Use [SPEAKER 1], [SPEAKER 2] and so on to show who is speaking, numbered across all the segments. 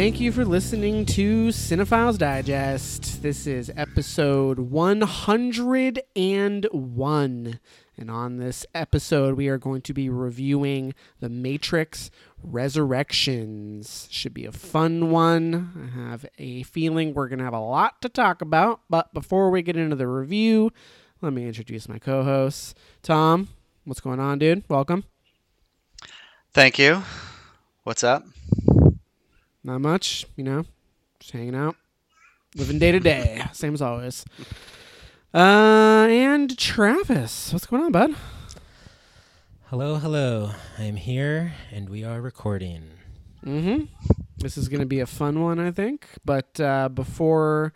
[SPEAKER 1] Thank you for listening to Cinephiles Digest. This is episode 101. And on this episode, we are going to be reviewing The Matrix Resurrections. Should be a fun one. I have a feeling we're going to have a lot to talk about. But before we get into the review, let me introduce my co hosts. Tom, what's going on, dude? Welcome.
[SPEAKER 2] Thank you. What's up?
[SPEAKER 1] Not much, you know, just hanging out, living day to day, same as always. Uh, and Travis, what's going on, bud?
[SPEAKER 3] Hello, hello. I'm here and we are recording.
[SPEAKER 1] Mm-hmm. This is going to be a fun one, I think. But uh, before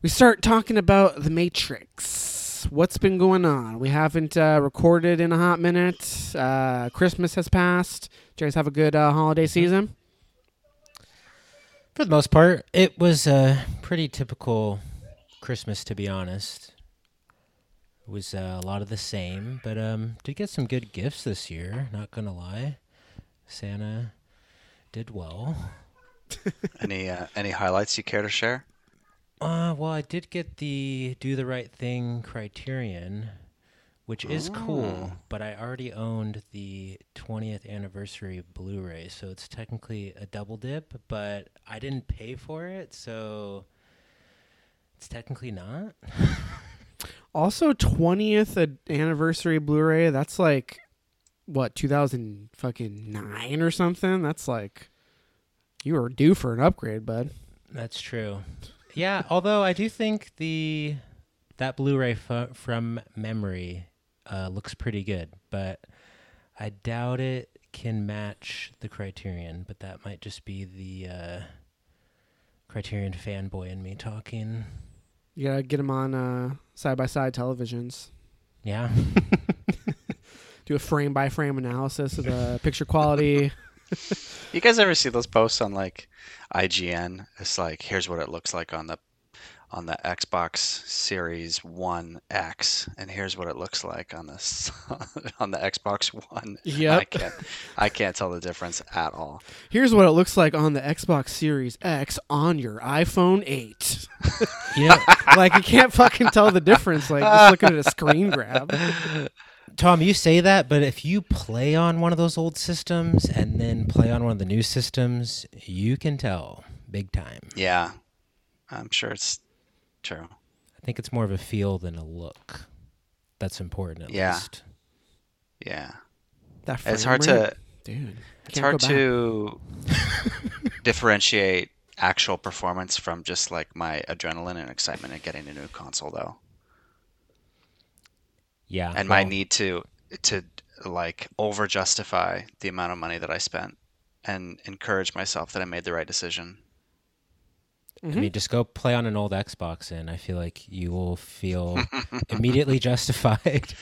[SPEAKER 1] we start talking about the Matrix, what's been going on? We haven't uh, recorded in a hot minute. Uh, Christmas has passed. Did you guys have a good uh, holiday season?
[SPEAKER 3] For the most part, it was a pretty typical Christmas, to be honest. It was uh, a lot of the same, but um, did get some good gifts this year. Not gonna lie, Santa did well.
[SPEAKER 2] any uh, any highlights you care to share?
[SPEAKER 3] Uh, well, I did get the Do the Right Thing Criterion, which is cool,
[SPEAKER 2] Oh.
[SPEAKER 3] but I already owned the 20th anniversary Blu-ray, so it's technically a double dip, but I didn't pay for it, so it's technically not.
[SPEAKER 1] Also, 20th anniversary Blu-ray. That's like what 2000 fucking nine or something. That's like you were due for an upgrade, bud.
[SPEAKER 3] That's true. Yeah, although I do think the that Blu-ray from memory uh, looks pretty good, but I doubt it can match the Criterion. But that might just be the uh, Criterion fanboy in me talking.
[SPEAKER 1] You gotta get them on uh, side-by-side televisions.
[SPEAKER 3] Yeah,
[SPEAKER 1] Do a frame-by-frame analysis of the picture quality.
[SPEAKER 2] You guys ever see those posts on like IGN? It's like here's what it looks like on the on the Xbox Series One X, and here's what it looks like on this on the Xbox One. I can't I can't tell the difference at all.
[SPEAKER 1] Here's what it looks like on the Xbox Series X on your iPhone 8.
[SPEAKER 3] you know,
[SPEAKER 1] like you can't fucking tell the difference. Like just looking at a screen grab.
[SPEAKER 3] Tom, you say that, but if you play on one of those old systems and then play on one of the new systems, you can tell big time.
[SPEAKER 2] Yeah, I'm sure it's true.
[SPEAKER 3] I think it's more of a feel than a look. That's important, at
[SPEAKER 2] Yeah.
[SPEAKER 3] least.
[SPEAKER 2] Yeah,
[SPEAKER 1] That
[SPEAKER 2] it's hard
[SPEAKER 1] rate,
[SPEAKER 2] to
[SPEAKER 1] dude.
[SPEAKER 2] It's hard to differentiate actual performance from just like my adrenaline and excitement at getting a new console, though,
[SPEAKER 3] Yeah.
[SPEAKER 2] and my need to to like over justify the amount of money that I spent and encourage myself that I made the right decision.
[SPEAKER 3] I mean, mm-hmm. just go play on an old Xbox, and I feel like you will feel immediately justified.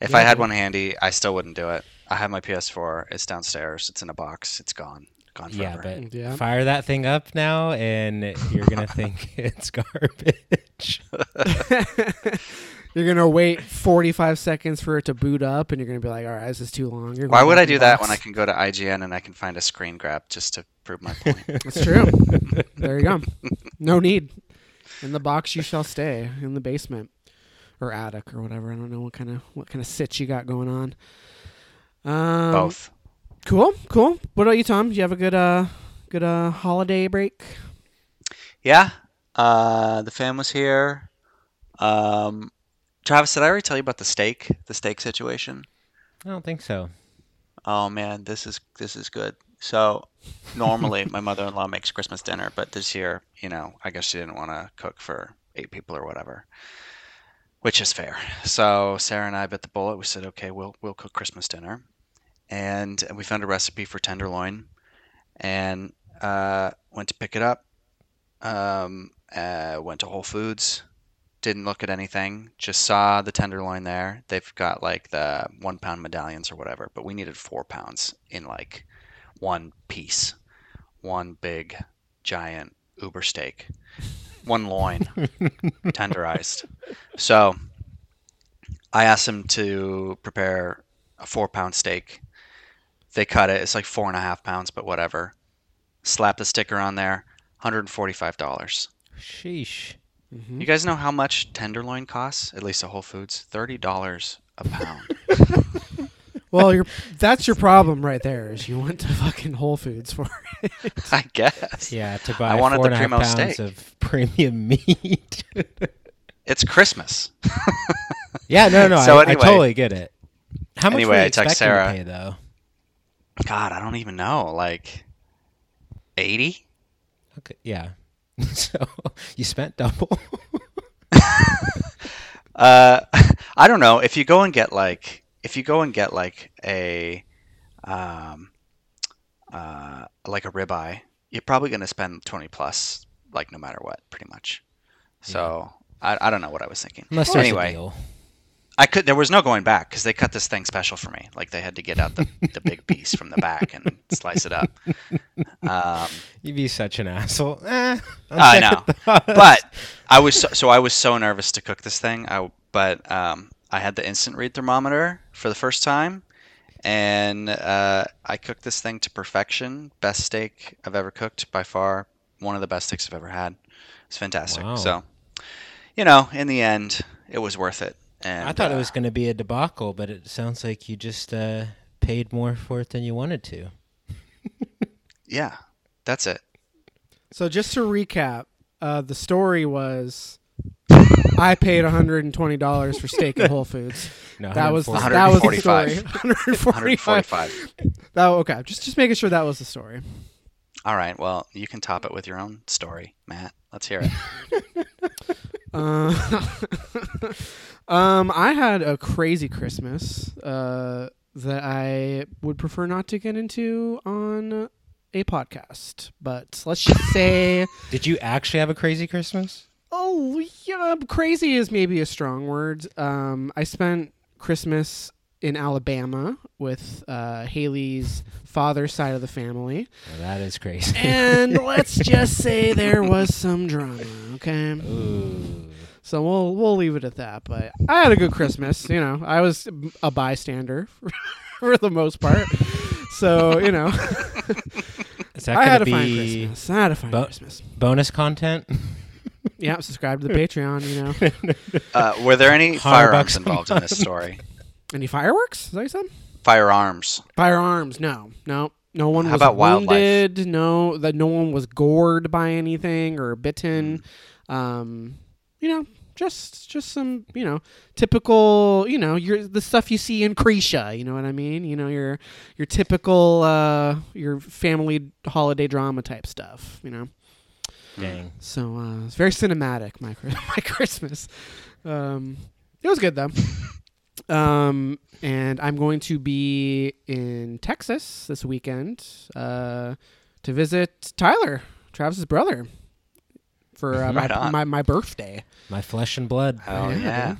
[SPEAKER 2] If
[SPEAKER 1] Yeah,
[SPEAKER 2] I had one handy, I still wouldn't do it. I have my PS4. It's downstairs. It's in a box. It's gone. Gone
[SPEAKER 3] yeah, but
[SPEAKER 1] Yeah.
[SPEAKER 3] fire that thing up now, and you're gonna think it's garbage.
[SPEAKER 1] You're gonna wait 45 seconds for it to boot up, and you're gonna be like, "All right, this is too long." You're
[SPEAKER 2] Why would I
[SPEAKER 1] in the
[SPEAKER 2] do that when I can go to IGN and I can find a screen grab just to prove my point?
[SPEAKER 1] It's true. there you go. No need. In the box you shall stay. In the basement or attic or whatever. I don't know what kind of what kind of sit you got going on. Um,
[SPEAKER 2] Both.
[SPEAKER 1] Cool. Cool. What about you, Tom? Do you have a good uh good uh holiday break?
[SPEAKER 2] Yeah. Uh, the fam was here. Um, Travis, did I already tell you about the steak? The steak situation?
[SPEAKER 3] I don't think so.
[SPEAKER 2] Oh man, this is this is good. So normally my mother-in-law makes Christmas dinner, but this year, you know, I guess she didn't want to cook for eight people or whatever, which is fair. So Sarah and I bit the bullet. We said, okay, we'll we'll cook Christmas dinner, and we found a recipe for tenderloin, and uh, went to pick it up. Um, uh, went to Whole Foods. Didn't look at anything. Just saw the tenderloin there. They've got like the one pound medallions or whatever, but we needed four pounds in like one piece, one big, giant uber steak, one loin, tenderized. So I asked him to prepare a four pound steak. They cut it. It's like four and a half pounds, but whatever. Slap the sticker on there. Hundred and forty-five dollars.
[SPEAKER 3] Sheesh.
[SPEAKER 1] Mhm.
[SPEAKER 2] You guys know how much tenderloin costs? At least at Whole Foods, thirty dollars a pound.
[SPEAKER 1] Well, you're, that's your problem right there. Is you went to fucking Whole Foods for it.
[SPEAKER 2] I guess.
[SPEAKER 3] Yeah, to buy I
[SPEAKER 2] wanted
[SPEAKER 3] four
[SPEAKER 2] the
[SPEAKER 3] and a half
[SPEAKER 2] primo
[SPEAKER 3] pounds
[SPEAKER 2] steak.
[SPEAKER 3] of premium meat.
[SPEAKER 2] It's Christmas.
[SPEAKER 3] yeah, no, no,
[SPEAKER 2] So
[SPEAKER 3] I,
[SPEAKER 2] anyway-
[SPEAKER 3] I totally get it. How much
[SPEAKER 2] Anyway,
[SPEAKER 3] were you
[SPEAKER 2] I text Sarah.
[SPEAKER 3] to pay though?
[SPEAKER 2] God, I don't even know. Like eighty?
[SPEAKER 3] Okay, yeah. so you spent double.
[SPEAKER 2] Uh, I don't know. If you go and get like, if you go and get like a, um, uh, like a ribeye, you're probably gonna spend twenty plus, like no matter what, pretty much. So I, I don't know what I was thinking.
[SPEAKER 3] Unless there's
[SPEAKER 2] anyway,
[SPEAKER 3] a deal.
[SPEAKER 2] I could. There was no going back because they cut this thing special for me. Like they had to get out the, the big piece from the back and slice it up. Um,
[SPEAKER 3] You'd be such an asshole. Eh,
[SPEAKER 2] I know,
[SPEAKER 3] check it out.
[SPEAKER 2] but I was so, so I was so nervous to cook this thing. I but um, I had the instant read thermometer for the first time, and uh, I cooked this thing to perfection. Best steak I've ever cooked by far. One of the best steaks I've ever had. It's fantastic.
[SPEAKER 3] Wow.
[SPEAKER 2] So, you know, in the end, it was worth it. And
[SPEAKER 3] I thought it
[SPEAKER 2] uh,
[SPEAKER 3] was going to be a debacle, but it sounds like you just uh, paid more for it than you wanted to.
[SPEAKER 2] yeah, that's it.
[SPEAKER 1] So just to recap, uh, the story was I paid $120 for steak at Whole Foods.
[SPEAKER 3] No,
[SPEAKER 1] That was the, that was the story.
[SPEAKER 2] 145.
[SPEAKER 1] 145.
[SPEAKER 2] 145.
[SPEAKER 1] That, okay, just just making sure that was the story.
[SPEAKER 2] All right. Well, you can top it with your own story, Matt. Let's hear it.
[SPEAKER 1] Uh, um, I had a crazy Christmas uh, that I would prefer not to get into on a podcast. But let's just say,
[SPEAKER 3] Did you actually have a crazy Christmas?
[SPEAKER 1] oh yeah, crazy is maybe a strong word. Um, I spent Christmas in Alabama with uh, Haley's father's side of the family,
[SPEAKER 3] Well, that is crazy.
[SPEAKER 1] and let's just say there was some drama. Okay.
[SPEAKER 3] Ooh.
[SPEAKER 1] So we'll we'll leave it at that. But I had a good Christmas. You know, I was a bystander for, for the most part. So you know,
[SPEAKER 3] Is that
[SPEAKER 1] I had a fine Christmas. I had a fine
[SPEAKER 3] Bo-
[SPEAKER 1] Christmas.
[SPEAKER 3] bonus content?
[SPEAKER 1] Yeah, subscribe to the Patreon. You know,
[SPEAKER 2] Uh, were there any
[SPEAKER 3] Hundred
[SPEAKER 2] firearms involved in this story?
[SPEAKER 1] Any fireworks? Is that what you said?
[SPEAKER 2] Firearms.
[SPEAKER 1] Firearms? No, no. No one
[SPEAKER 2] How
[SPEAKER 1] was
[SPEAKER 2] about wildlife?
[SPEAKER 1] No, that no one was gored by anything or bitten.
[SPEAKER 2] Mm.
[SPEAKER 1] Um, you know, just just some you know typical you know your the stuff you see in Cretia. You know what I mean? You know your your typical uh, your family holiday drama type stuff. You know.
[SPEAKER 3] Dang.
[SPEAKER 1] So uh, it's very cinematic. My my Christmas. Um, it was good though. Um, and I'm going to be in Texas this weekend uh, to visit Tyler, Travis's brother, for uh,
[SPEAKER 2] Right
[SPEAKER 1] my, my my birthday.
[SPEAKER 3] My flesh and blood.
[SPEAKER 2] Oh
[SPEAKER 1] Yeah,
[SPEAKER 2] yeah.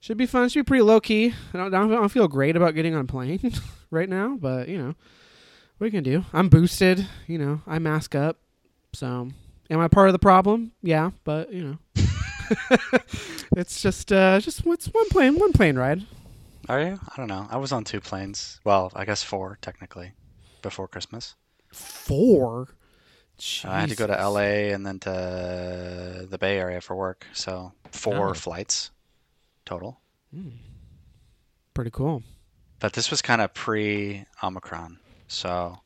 [SPEAKER 1] Should be fun. Should be pretty low key. I don't, I don't, I don't feel great about getting on a plane right now, but you know, what are you gonna do? I'm boosted. You know, I mask up. So, am I part of the problem? Yeah, but you know, it's just uh, just what's one plane, one plane ride.
[SPEAKER 2] Are you? I don't know. I was on two planes. Well, I guess four technically, before Christmas.
[SPEAKER 1] Four.
[SPEAKER 2] I had to go to L.A. and then to the Bay Area for work. So four
[SPEAKER 3] Oh.
[SPEAKER 2] flights total. Mm.
[SPEAKER 1] Pretty cool.
[SPEAKER 2] But this was kind of pre Omicron. So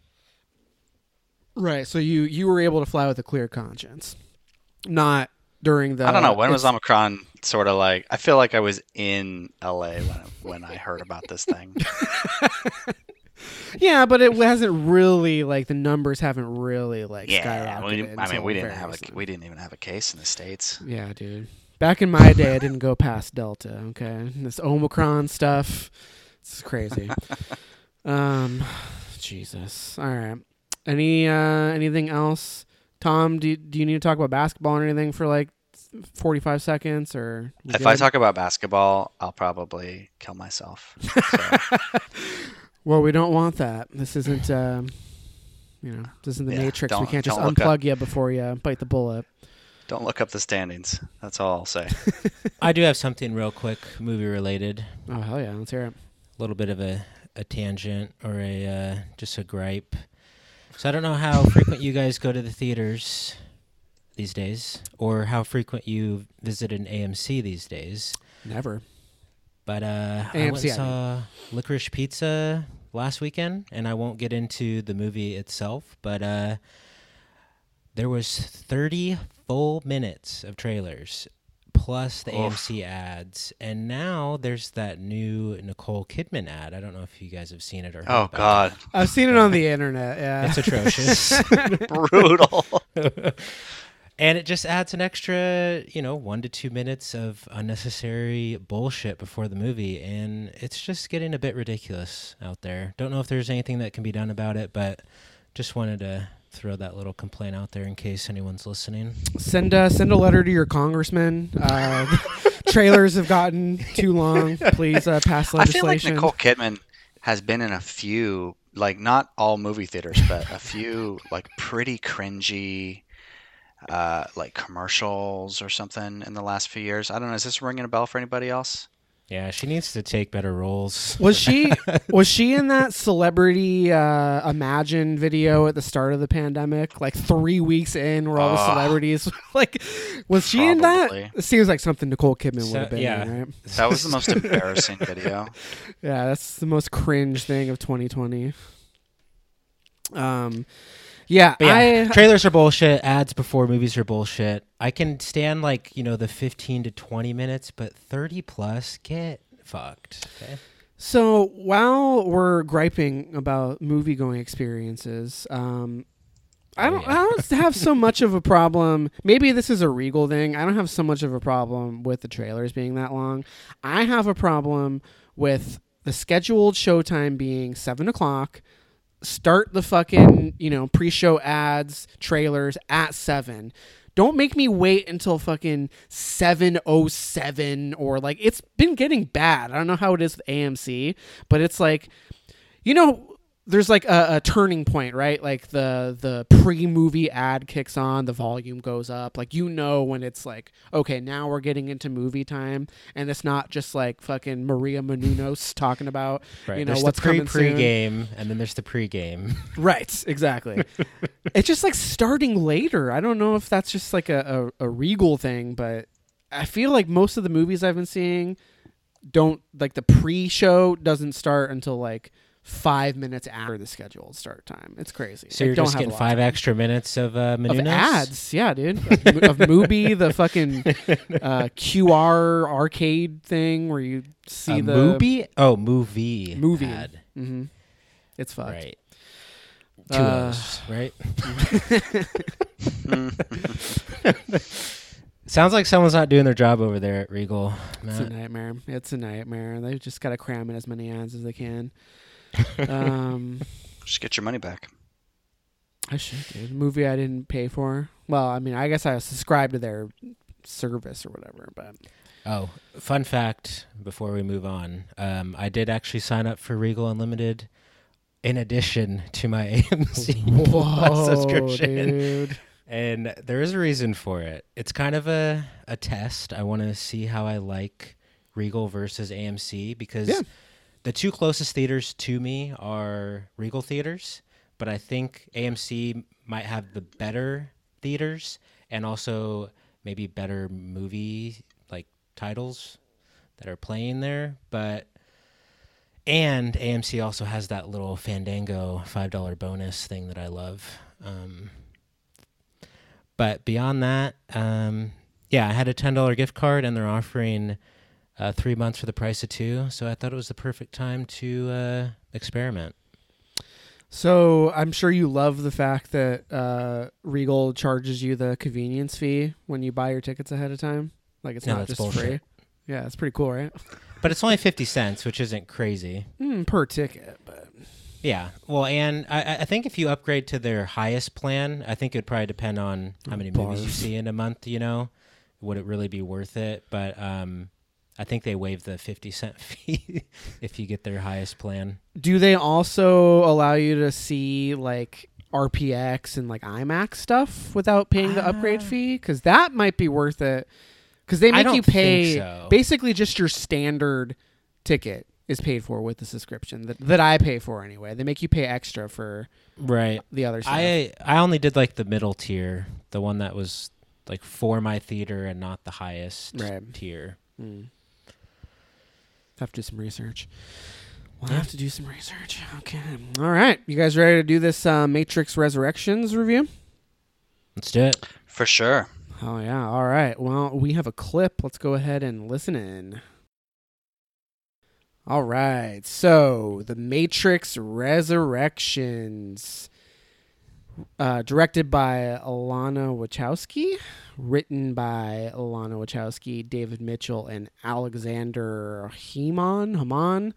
[SPEAKER 1] Right. So you you were able to fly with a clear conscience, not during the.
[SPEAKER 2] I don't know when was Omicron. Sort of like I feel like I was in L.A. when when I heard about this thing.
[SPEAKER 1] Yeah, but it hasn't really like the numbers haven't really like
[SPEAKER 2] yeah,
[SPEAKER 1] skyrocketed.
[SPEAKER 2] we, I mean we didn't have a we didn't even have a case in the states.
[SPEAKER 1] Yeah, dude. Back in my day, I didn't go past Delta. Okay, this Omicron stuff, it's crazy. um, Jesus. All right. Any uh anything else, Tom? Do do you need to talk about basketball or anything for like forty five seconds or? we
[SPEAKER 2] If I talk about basketball, I'll probably kill myself. So,
[SPEAKER 1] Well, we don't want that. This isn't, um, you know, this isn't the
[SPEAKER 2] Yeah,
[SPEAKER 1] Matrix. We can't just
[SPEAKER 2] don't up.
[SPEAKER 1] unplug you before you bite the bullet.
[SPEAKER 2] don't look up the standings. That's all I'll say.
[SPEAKER 3] I do have something real quick, movie related.
[SPEAKER 1] Oh hell yeah, let's hear it.
[SPEAKER 3] A little bit of a a tangent or a uh, just a gripe. So I don't know how frequent you guys go to the theaters these days, or how frequent you visit an AMC these days.
[SPEAKER 1] Never.
[SPEAKER 3] But uh, I went
[SPEAKER 1] AMC, I
[SPEAKER 3] and saw Licorice Pizza last weekend, and I won't get into the movie itself, but uh, there was 30 full minutes of trailers plus the
[SPEAKER 2] Oof.
[SPEAKER 3] AMC ads, and now there's that new Nicole Kidman ad. I don't know if you guys have seen it or. heard
[SPEAKER 2] Oh
[SPEAKER 3] about it.
[SPEAKER 2] God,
[SPEAKER 1] I've seen it on the internet. Yeah.
[SPEAKER 3] It's atrocious.
[SPEAKER 2] brutal.
[SPEAKER 3] and it just adds an extra, you know, one to two minutes of unnecessary bullshit before the movie. And it's just getting a bit ridiculous out there. Don't know if there's anything that can be done about it, but just wanted to throw that little complaint out there in case anyone's listening.
[SPEAKER 1] send a send a letter to your congressman. Uh, trailers have gotten too long. Please uh, pass
[SPEAKER 2] I feel like
[SPEAKER 1] legislation.
[SPEAKER 2] Nicole Kidman has been in a few, like not all movie theaters, but a few like pretty cringy, uh, like commercials or something in the last few years. I don't know. Is this ringing a bell for anybody else?
[SPEAKER 3] Yeah, she needs to take better roles.
[SPEAKER 1] was she was she in that celebrity uh, Imagine video at the start of the pandemic? Like three weeks in, where all the
[SPEAKER 2] Ugh.
[SPEAKER 1] celebrities like, was she in that? It seems like something Nicole Kidman
[SPEAKER 3] So-
[SPEAKER 1] would have been
[SPEAKER 3] yeah.
[SPEAKER 1] in, right?
[SPEAKER 2] That was the most embarrassing video.
[SPEAKER 1] Yeah, that's the most cringe thing of 2020. Um, yeah,
[SPEAKER 3] But yeah,
[SPEAKER 1] I
[SPEAKER 3] trailers are bullshit. Ads before movies are bullshit. I can stand like you know the fifteen to twenty minutes, but thirty plus, get fucked. Okay.
[SPEAKER 1] So while we're griping about movie going experiences, um, I
[SPEAKER 3] Oh,
[SPEAKER 1] don't,
[SPEAKER 3] yeah.
[SPEAKER 1] I don't have so much of a problem. Maybe this is a Regal thing. I don't have so much of a problem with the trailers being that long. I have a problem with the scheduled showtime being seven o'clock. Start the fucking you know pre-show ads trailers at seven. Don't make me wait until fucking 707 or like it's been getting bad. I don't know how it is with AMC, but it's like you know there's like a, a turning point, right? Like the the pre-movie ad kicks on, the volume goes up. Like you know when it's like, okay, now we're getting into movie time, and it's not just like fucking Maria Menounos talking about,
[SPEAKER 3] Right.
[SPEAKER 1] you know,
[SPEAKER 3] there's
[SPEAKER 1] what's
[SPEAKER 3] the pre
[SPEAKER 1] soon.
[SPEAKER 3] pre-game, and then there's the pre-game.
[SPEAKER 1] Right, exactly. it's just like starting later. I don't know if that's just like a, a, a regal thing, but I feel like most of the movies I've been seeing don't like the pre-show doesn't start until like five minutes after the scheduled start time. It's crazy.
[SPEAKER 3] So
[SPEAKER 1] I
[SPEAKER 3] you're just getting five extra minutes of uh,
[SPEAKER 1] of ads. Yeah, dude. Of, of Noovie, the fucking uh, QR arcade thing where you see
[SPEAKER 3] A
[SPEAKER 1] the
[SPEAKER 3] movie? Oh, movie.
[SPEAKER 1] movie.
[SPEAKER 3] ad.
[SPEAKER 1] hmm It's fucked.
[SPEAKER 3] Right. Two
[SPEAKER 1] Uh,
[SPEAKER 3] O's, right? Sounds like someone's not doing their job over there at Regal.
[SPEAKER 1] It's a nightmare. It's a nightmare. They've just got to cram in as many ads as they can. Um,
[SPEAKER 2] Just get your money back.
[SPEAKER 1] I should, dude. A movie I didn't pay for. Well, I mean, I guess I subscribed to their service or whatever, but
[SPEAKER 3] Oh, fun fact before we move on. Um, I did actually sign up for Regal Unlimited in addition to my AMC Plus subscription.
[SPEAKER 1] dude.
[SPEAKER 3] And there is a reason for it. It's kind of a, a test. I want to see how I like Regal versus AMC because
[SPEAKER 1] Yeah.
[SPEAKER 3] The two closest theaters to me are Regal theaters, but I think AMC might have the better theaters and also maybe better movie like titles that are playing there, but and AMC also has that little Fandango $5 bonus thing that I love. Um, but beyond that, um, yeah, I had a ten dollar gift card, and they're offering uh, three months for the price of two. So I thought it was the perfect time to uh, experiment.
[SPEAKER 1] So I'm sure you love the fact that uh, Regal charges you the convenience fee when you buy your tickets ahead of time. Like it's
[SPEAKER 3] No,
[SPEAKER 1] not just free. Yeah, it's pretty cool, right?
[SPEAKER 3] But it's only fifty cents, which isn't crazy.
[SPEAKER 1] Mm, per ticket, but
[SPEAKER 3] Yeah. Well, and I, I think if you upgrade to their highest plan, I think it'd probably depend on how many movies you see in a month. You know, would it really be worth it? But um, I think they waive the fifty cent fee if you get their highest plan.
[SPEAKER 1] do they also allow you to see like RPX and like IMAX stuff without paying the upgrade
[SPEAKER 3] Ah.
[SPEAKER 1] fee? Because that might be worth it. Because they make you pay
[SPEAKER 3] so.
[SPEAKER 1] basically just your standard ticket is paid for with the subscription that, that I pay for anyway. They make you pay extra for
[SPEAKER 3] Right.
[SPEAKER 1] the other stuff.
[SPEAKER 3] I I only did like the middle tier, the one that was like for my theater and not the highest
[SPEAKER 1] Right.
[SPEAKER 3] tier.
[SPEAKER 1] Hmm. Have to do some research. We'll have to do some research. Okay. All right. You guys ready to do this uh, Matrix Resurrections review?
[SPEAKER 3] Let's do it.
[SPEAKER 2] For sure.
[SPEAKER 1] Oh, yeah. All right. Well, we have a clip. Let's go ahead and listen in. All right. So, The Matrix Resurrections. Uh, directed by Alana Wachowski, written by Alana Wachowski, David Mitchell, and Aleksandar Hemon. Hemon.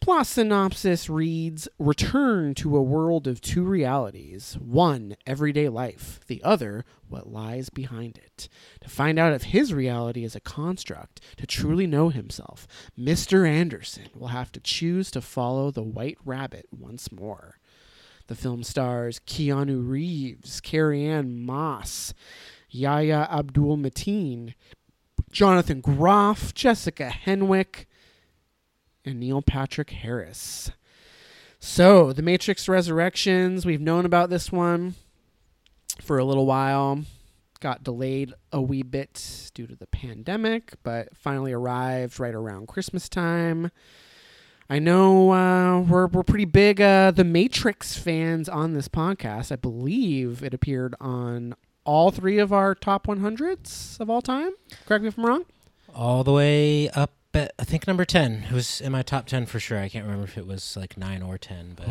[SPEAKER 1] Plot synopsis reads Return to a world of two realities. One, everyday life. The other, what lies behind it. To find out if his reality is a construct, to truly know himself, Mr. Anderson will have to choose to follow the white rabbit once more. The film stars Keanu Reeves, Carrie Ann Moss, Yahya Abdul Mateen, Jonathan Groff, Jessica Henwick, and Neil Patrick Harris. So, The Matrix Resurrections, we've known about this one for a little while. Got delayed a wee bit due to the pandemic, but finally arrived right around Christmas time. I know uh, we're we're pretty big uh, the Matrix fans on this podcast. I believe it appeared on all three of our top 100s of all time. Correct me if I'm wrong.
[SPEAKER 3] All the way up at I think number ten. It was in my top ten for sure. I can't remember if it was like nine or ten, but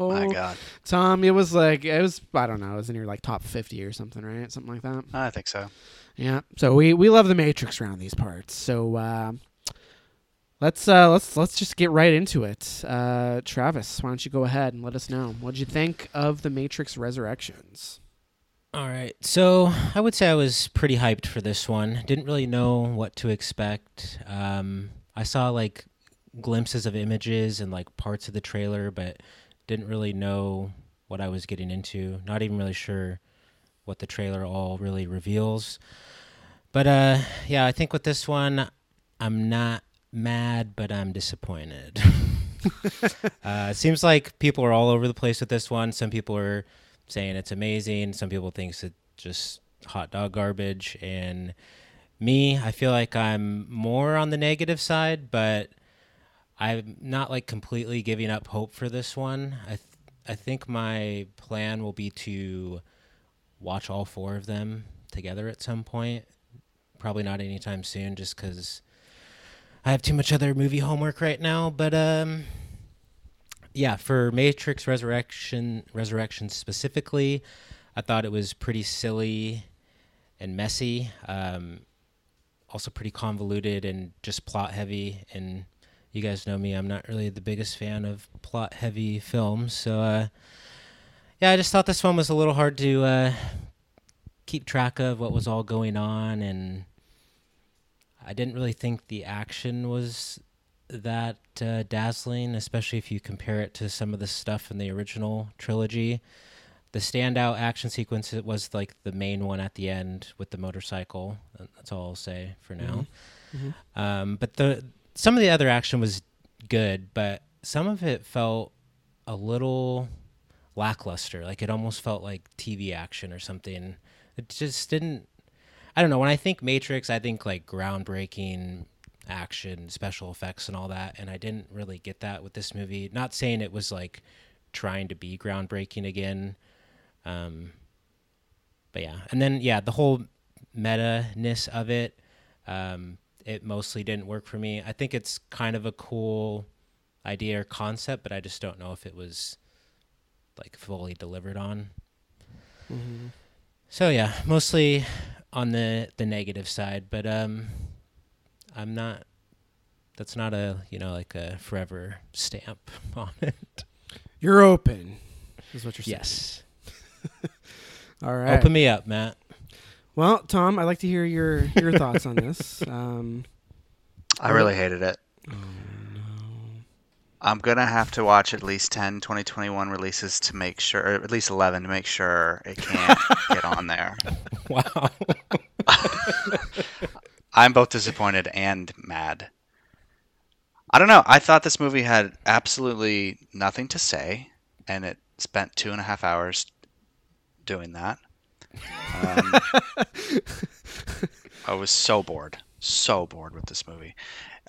[SPEAKER 1] Oh,
[SPEAKER 2] My God.
[SPEAKER 1] Tom, it was like it was I don't know, it was in your like top 50 or something, right? Something like that.
[SPEAKER 2] I think so.
[SPEAKER 1] Yeah. So we we love the Matrix around these parts. So uh, let's uh, let's let's just get right into it. Uh, Travis, why don't you go ahead and let us know what did you think of the Matrix Resurrections?
[SPEAKER 3] All right. So I would say I was pretty hyped for this one. Didn't really know what to expect. Um, I saw like glimpses of images and like parts of the trailer, but didn't really know what I was getting into. Not even really sure what the trailer all really reveals. But uh, yeah, I think with this one, I'm not mad, but I'm disappointed. uh, it seems like people are all over the place with this one. Some people are saying it's amazing. Some people think it's just hot dog garbage. And me, I feel like I'm more on the negative side, but I'm not like completely giving up hope for this one. I th- I think my plan will be to watch all four of them together at some point. Probably not anytime soon, just because I have too much other movie homework right now. But um, yeah, for Matrix Resurrection, Resurrection specifically, I thought it was pretty silly and messy. Um, also pretty convoluted and just plot heavy. And you guys know me; I'm not really the biggest fan of plot heavy films. So uh, yeah, I just thought this one was a little hard to uh, keep track of what was all going on, and I didn't really think the action was that uh, dazzling, especially if you compare it to some of the stuff in the original trilogy. The standout action sequence was like the main one at the end with the motorcycle. That's all I'll say for now.
[SPEAKER 1] Mhm.
[SPEAKER 3] Um, but the some of the other action was good, but some of it felt a little lackluster. Like it almost felt like TV action or something. It just didn't. I don't know. When I think Matrix, I think like groundbreaking action, special effects, and all that. And I didn't really get that with this movie. Not saying it was like trying to be groundbreaking again. Um, but yeah, and then yeah, the whole meta ness of it, um, it mostly didn't work for me. I think it's kind of a cool idea or concept, but I just don't know if it was like fully delivered on.
[SPEAKER 1] Mm-hmm.
[SPEAKER 3] So yeah, mostly on the the negative side, but um, I'm not. That's not a you know like a forever stamp on it.
[SPEAKER 1] You're open, is what you're saying.
[SPEAKER 3] Yes,
[SPEAKER 1] All right.
[SPEAKER 3] open me up, Matt.
[SPEAKER 1] Well, Tom, I'd like to hear your your thoughts on this. Um,
[SPEAKER 2] I really hated it.
[SPEAKER 1] oh no.
[SPEAKER 2] I'm gonna have to watch at least 10 2021 releases to make sure, or at least 11 to make sure it can't get on there.
[SPEAKER 3] Wow.
[SPEAKER 2] I'm both disappointed and mad. I I don't know. I thought this movie had absolutely nothing to say, and it spent two and a half hours doing that. Um, I was so bored, so bored with this movie.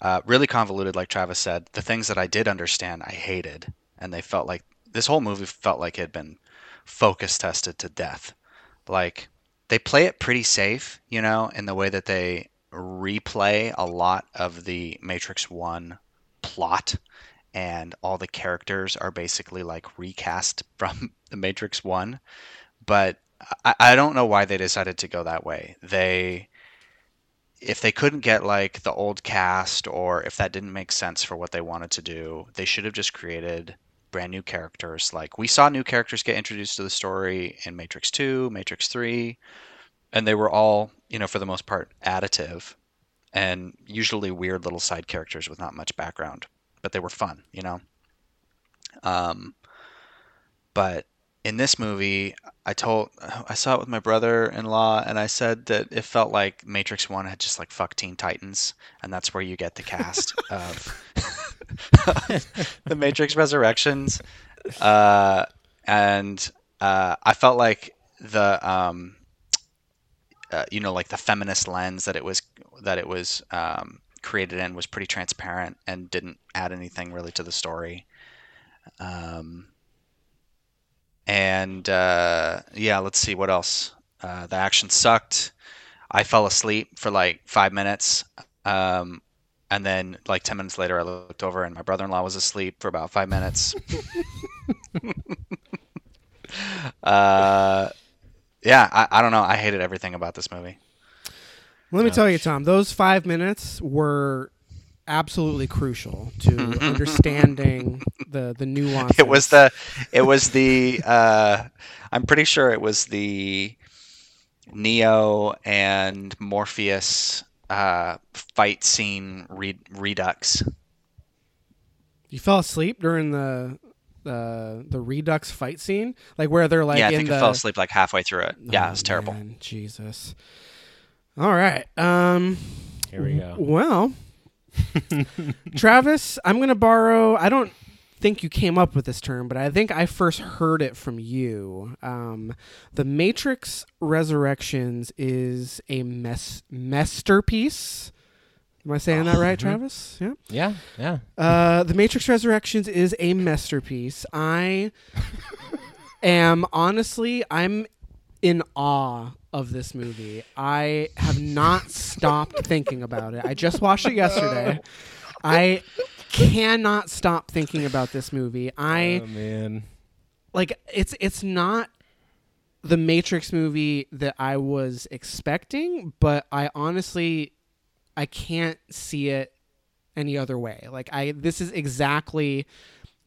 [SPEAKER 2] Uh, really convoluted, like Travis said. The things that I did understand, I hated, and they felt like this whole movie felt like it had been focus tested to death. Like they play it pretty safe, you know, in the way that they replay a lot of the Matrix One plot and all the characters are basically like recast from the Matrix One. But I, I don't know why they decided to go that way. They if they couldn't get like the old cast or if that didn't make sense for what they wanted to do, they should have just created brand new characters. Like we saw new characters get introduced to the story in Matrix 2, Matrix 3, and they were all, you know, for the most part additive and usually weird little side characters with not much background, but they were fun, you know. Um but in this movie, I told I saw it with my brother-in-law, and I said that it felt like Matrix One had just like fuck Teen Titans, and that's where you get the cast of the Matrix Resurrections, uh, and uh, I felt like the um, uh, you know like the feminist lens that it was that it was um, created in was pretty transparent and didn't add anything really to the story. Um, and uh, yeah, let's see what else. Uh, the action sucked. I fell asleep for like five minutes. Um, and then, like 10 minutes later, I looked over and my brother in law was asleep for about five minutes. uh, yeah, I, I don't know. I hated everything about this movie.
[SPEAKER 1] Let me tell you, Tom, those five minutes were absolutely crucial to understanding the the nuance.
[SPEAKER 2] It was the, it was the, uh, I'm pretty sure it was the Neo and Morpheus uh, fight scene re- redux.
[SPEAKER 1] You fell asleep during the the the Redux fight scene, like where they're like
[SPEAKER 2] yeah, I
[SPEAKER 1] in
[SPEAKER 2] think
[SPEAKER 1] the.
[SPEAKER 2] I fell asleep like halfway through it. yeah,
[SPEAKER 1] Oh,
[SPEAKER 2] it was terrible.
[SPEAKER 1] man, Jesus. All right. Um.
[SPEAKER 3] Here we go.
[SPEAKER 1] Well, Travis, I'm going to borrow. I don't think you came up with this term, but I think I first heard it from you. Um, the Matrix Resurrections is a mess masterpiece. Am I saying that right, Travis? Yeah.
[SPEAKER 3] Yeah, yeah.
[SPEAKER 1] Uh, the Matrix Resurrections is a masterpiece. I am honestly, I'm in awe of this movie. I have not stopped thinking about it. I just watched it yesterday. I cannot stop thinking about this movie. I
[SPEAKER 3] oh man.
[SPEAKER 1] like it's it's not the Matrix movie that I was expecting, but I honestly I can't see it any other way. Like I this is exactly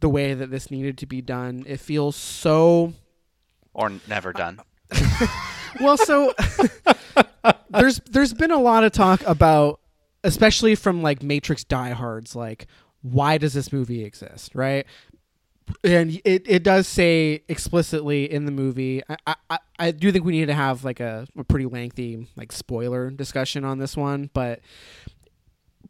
[SPEAKER 1] the way that this needed to be done. It feels so
[SPEAKER 2] Or never done.
[SPEAKER 1] well so there's there's been a lot of talk about especially from like Matrix diehards like why does this movie exist, right? And it, it does say explicitly in the movie. I, I, I do think we need to have like a, a pretty lengthy like spoiler discussion on this one, but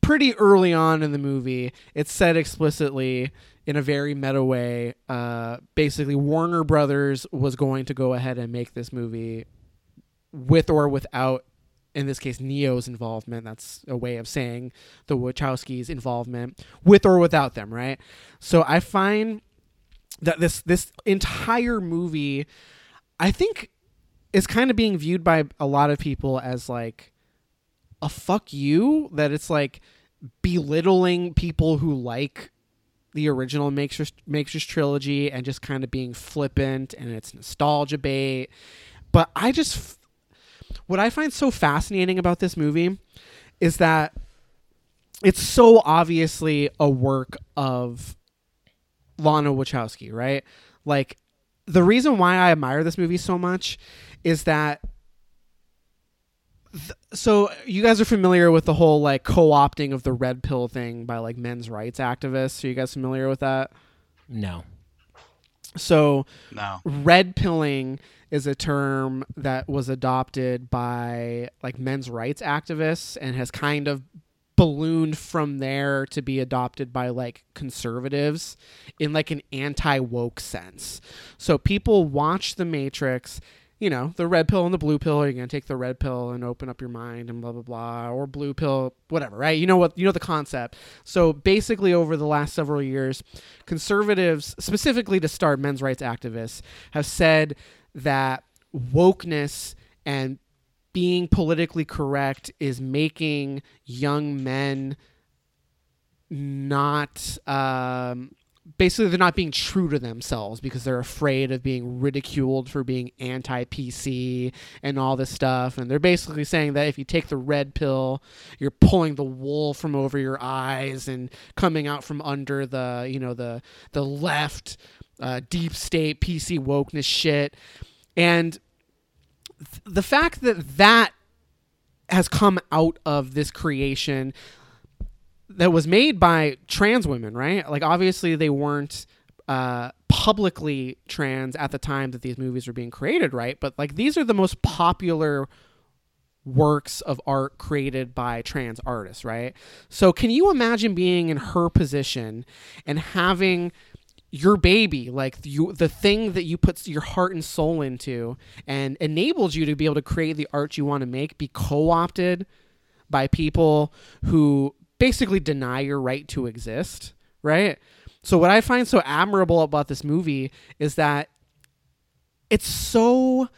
[SPEAKER 1] pretty early on in the movie, it's said explicitly in a very meta way. Uh, basically, Warner Brothers was going to go ahead and make this movie with or without, in this case, Neo's involvement. That's a way of saying the Wachowskis' involvement, with or without them, right? So I find that this this entire movie, I think, is kind of being viewed by a lot of people as like a fuck you. That it's like belittling people who like the original Matrix, Matrix trilogy and just kind of being flippant and it's nostalgia bait. But I just what I find so fascinating about this movie is that it's so obviously a work of Lana Wachowski, right? Like the reason why I admire this movie so much is that th- so you guys are familiar with the whole like co-opting of the red pill thing by like men's rights activists. Are you guys familiar with that?
[SPEAKER 3] No.
[SPEAKER 1] So
[SPEAKER 2] No.
[SPEAKER 1] red pilling is a term that was adopted by like men's rights activists and has kind of ballooned from there to be adopted by like conservatives in like an anti woke sense. So people watch The Matrix, you know, the red pill and the blue pill. Are you gonna take the red pill and open up your mind and blah blah blah, or blue pill, whatever, right? You know what? You know the concept. So basically, over the last several years, conservatives, specifically to start men's rights activists, have said that wokeness and being politically correct is making young men not um, basically they're not being true to themselves because they're afraid of being ridiculed for being anti-PC and all this stuff. And they're basically saying that if you take the red pill you're pulling the wool from over your eyes and coming out from under the you know the the left uh, deep state PC wokeness shit. And th- the fact that that has come out of this creation that was made by trans women, right? Like obviously they weren't uh, publicly trans at the time that these movies were being created, right? But like these are the most popular works of art created by trans artists, right? So can you imagine being in her position and having your baby, like you, the thing that you put your heart and soul into and enables you to be able to create the art you want to make, be co-opted by people who basically deny your right to exist, right? So what I find so admirable about this movie is that it's so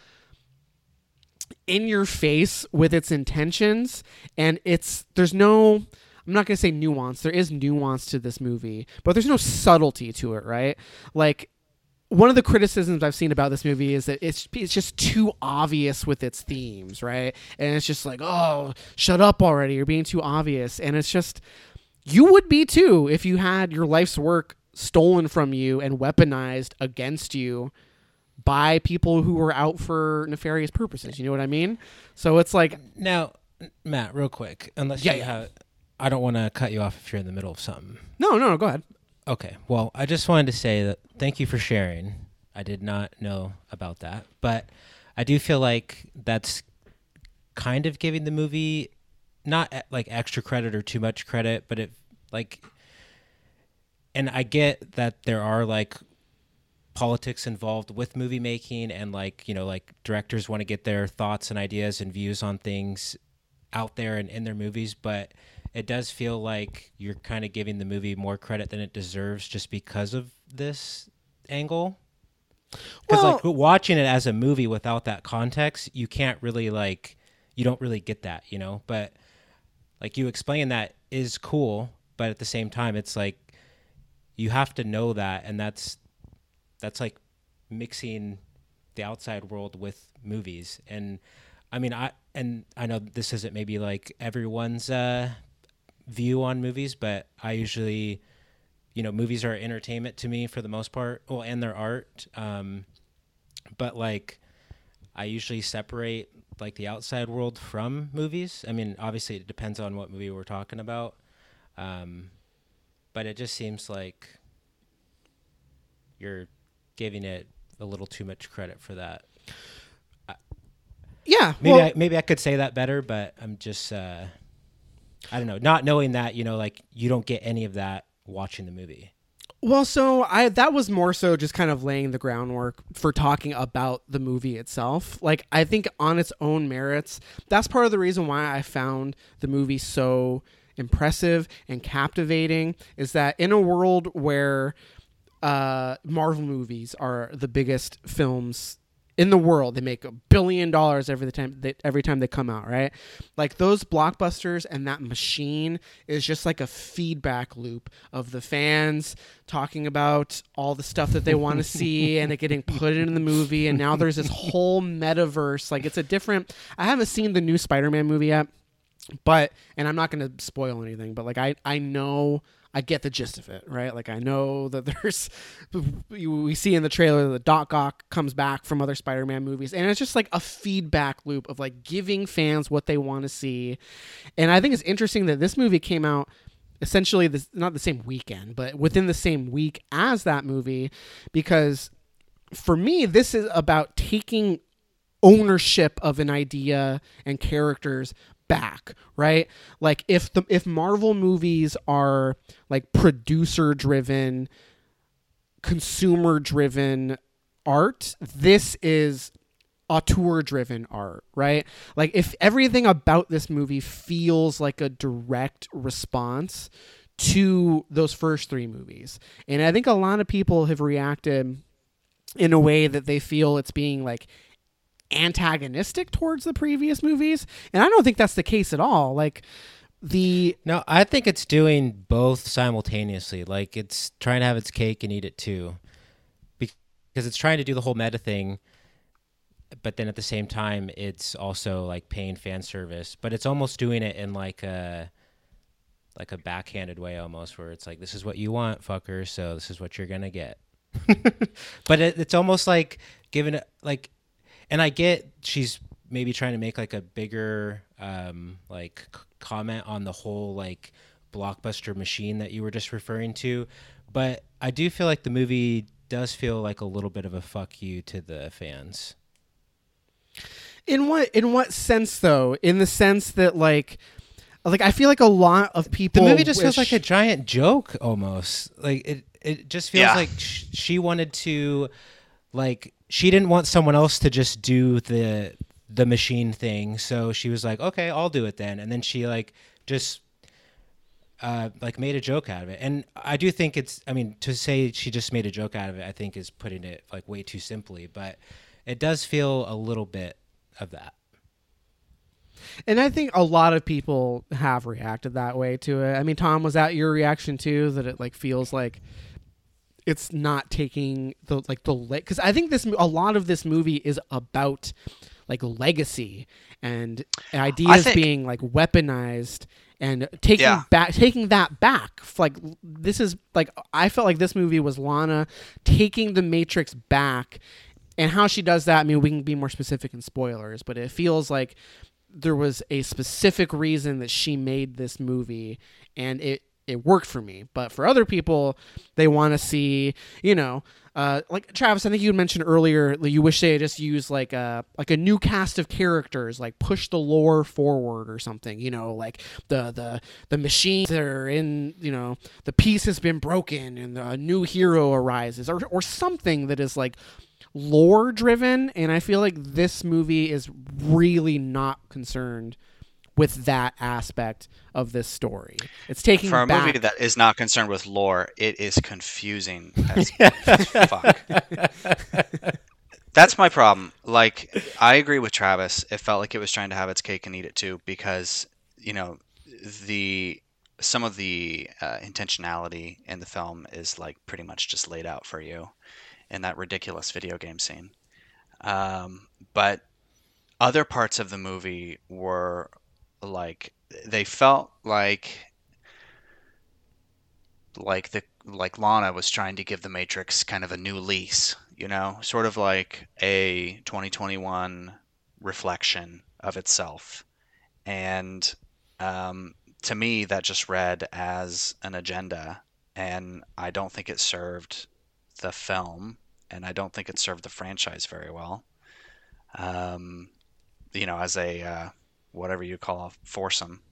[SPEAKER 1] in your face with its intentions and it's there's no I'm not going to say nuance. There is nuance to this movie, but there's no subtlety to it, right? Like one of the criticisms I've seen about this movie is that it's it's just too obvious with its themes, right? And it's just like, oh, shut up already! You're being too obvious, and it's just you would be too if you had your life's work stolen from you and weaponized against you by people who were out for nefarious purposes. You know what I mean? So it's like
[SPEAKER 3] Now, Matt, real quick, unless
[SPEAKER 1] Yeah,
[SPEAKER 3] you have, I don't want to cut you off if you're in the middle of something.
[SPEAKER 1] no, no, no. Go ahead.
[SPEAKER 3] Okay. Well, I just wanted to say that thank you for sharing. I did not know about that, but I do feel like that's kind of giving the movie not eh, like extra credit or too much credit, but it like and I get that there are like politics involved with movie making and like, you know, like directors want to get their thoughts and ideas and views on things out there and in their movies, but it does feel like you're kind of giving the movie more credit than it deserves just because of this angle. Because like watching it as a movie without that context, you can't really like you don't really get that, you know. But like you explain that is cool, but at the same time, it's like you have to know that, and that's that's like mixing the outside world with movies. And I mean, I and I know this isn't maybe like everyone's uh, view on movies, but I usually, you know, movies are entertainment to me for the most part. Well, and their art. Um, but like, I usually separate like the outside world from movies. I mean, obviously, it depends on what movie we're talking about. Um, but it just seems like you're giving it a little too much credit for that.
[SPEAKER 1] Yeah.
[SPEAKER 3] Maybe
[SPEAKER 1] well,
[SPEAKER 3] I, maybe I could say that better, but I'm just uh, I don't know, not knowing that you know, like you don't get any of that watching the movie.
[SPEAKER 1] Well, so I that was more so just kind of laying the groundwork for talking about the movie itself. Like I think on its own merits, that's part of the reason why I found the movie so impressive and captivating is that in a world where uh, Marvel movies are the biggest films in the world. They make a billion dollars every time they, every time they come out, right? Like those blockbusters and that machine is just like a feedback loop of the fans talking about all the stuff that they want to see and it getting put in the movie and now there's this whole metaverse. Like it's a different I haven't seen the new Spider-Man movie yet, but and I'm not going to spoil anything, but like I I know I get the gist of it, right? Like I know that there's we see in the trailer that Doc Ock comes back from other Spider-Man movies, and it's just like a feedback loop of like giving fans what they want to see. And I think it's interesting that this movie came out essentially this not the same weekend, but within the same week as that movie, because for me this is about taking ownership of an idea and characters back, right? Like if the if Marvel movies are like producer driven, consumer driven art, this is auteur driven art, right? Like if everything about this movie feels like a direct response to those first three movies. And I think a lot of people have reacted in a way that they feel it's being like antagonistic towards the previous movies. And I don't think that's the case at all. Like the
[SPEAKER 3] No, I think it's doing both simultaneously. Like it's trying to have its cake and eat it too. Because it's trying to do the whole meta thing, but then at the same time it's also like paying fan service. But it's almost doing it in like a like a backhanded way almost where it's like this is what you want, fucker, so this is what you're gonna get. but it, it's almost like giving it like and I get she's maybe trying to make like a bigger um, like c- comment on the whole like blockbuster machine that you were just referring to, but I do feel like the movie does feel like a little bit of a fuck you to the fans.
[SPEAKER 1] in what in what sense though? In the sense that like like I feel like a lot of people The
[SPEAKER 3] movie just feels like a giant joke almost. Like it it just feels
[SPEAKER 2] Yeah.
[SPEAKER 3] like sh- she wanted to like she didn't want someone else to just do the the machine thing so she was like okay i'll do it then and then she like just uh like made a joke out of it and i do think it's i mean to say she just made a joke out of it i think is putting it like way too simply but it does feel a little bit of that
[SPEAKER 1] And I think a lot of people have reacted that way to it. I mean, Tom, was that your reaction too? That it like feels like it's not taking the like the because I think this a lot of this movie is about like legacy and ideas
[SPEAKER 2] think-
[SPEAKER 1] being like weaponized and taking
[SPEAKER 2] Yeah.
[SPEAKER 1] back taking that back like this is like i felt like this movie was lana taking the matrix back and how she does that i mean we can be more specific in spoilers but it feels like there was a specific reason that she made this movie and it it worked for me but for other people they want to see you know uh, like Travis, I think you mentioned earlier you wish they had just used like a like a new cast of characters, like push the lore forward or something. You know, like the the the machines that are in you know the piece has been broken and a new hero arises, or or something that is like lore driven. And I feel like this movie is really not concerned with that aspect of this story. It's taking
[SPEAKER 2] For a
[SPEAKER 1] back
[SPEAKER 2] movie that is not concerned with lore, it is confusing as fuck. That's my problem. Like, I agree with Travis. It felt like it was trying to have its cake and eat it too, because you know, the some of the uh, intentionality in the film is like pretty much just laid out for you in that ridiculous video game scene. Um, but other parts of the movie were like they felt like like the like Lana was trying to give the Matrix kind of a new lease, you know, sort of like a 2021 reflection of itself. And um, to me, that just read as an agenda, and I don't think it served the film, and I don't think it served the franchise very well. Um, you know, as a uh, whatever you call a foursome,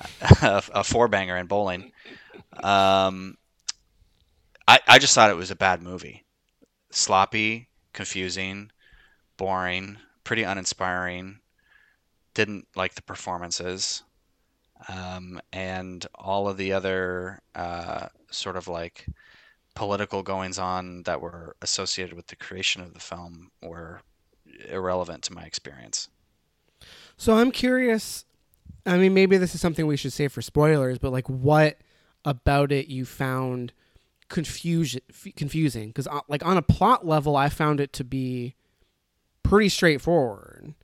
[SPEAKER 2] a, a four banger in bowling. Um, I I just thought it was a bad movie, sloppy, confusing, boring, pretty uninspiring. Didn't like the performances, um, and all of the other uh, sort of like political goings on that were associated with the creation of the film were irrelevant to my experience.
[SPEAKER 1] So I'm curious. I mean, maybe this is something we should say for spoilers, but like, what about it you found confusion confusing? Because like on a plot level, I found it to be pretty straightforward.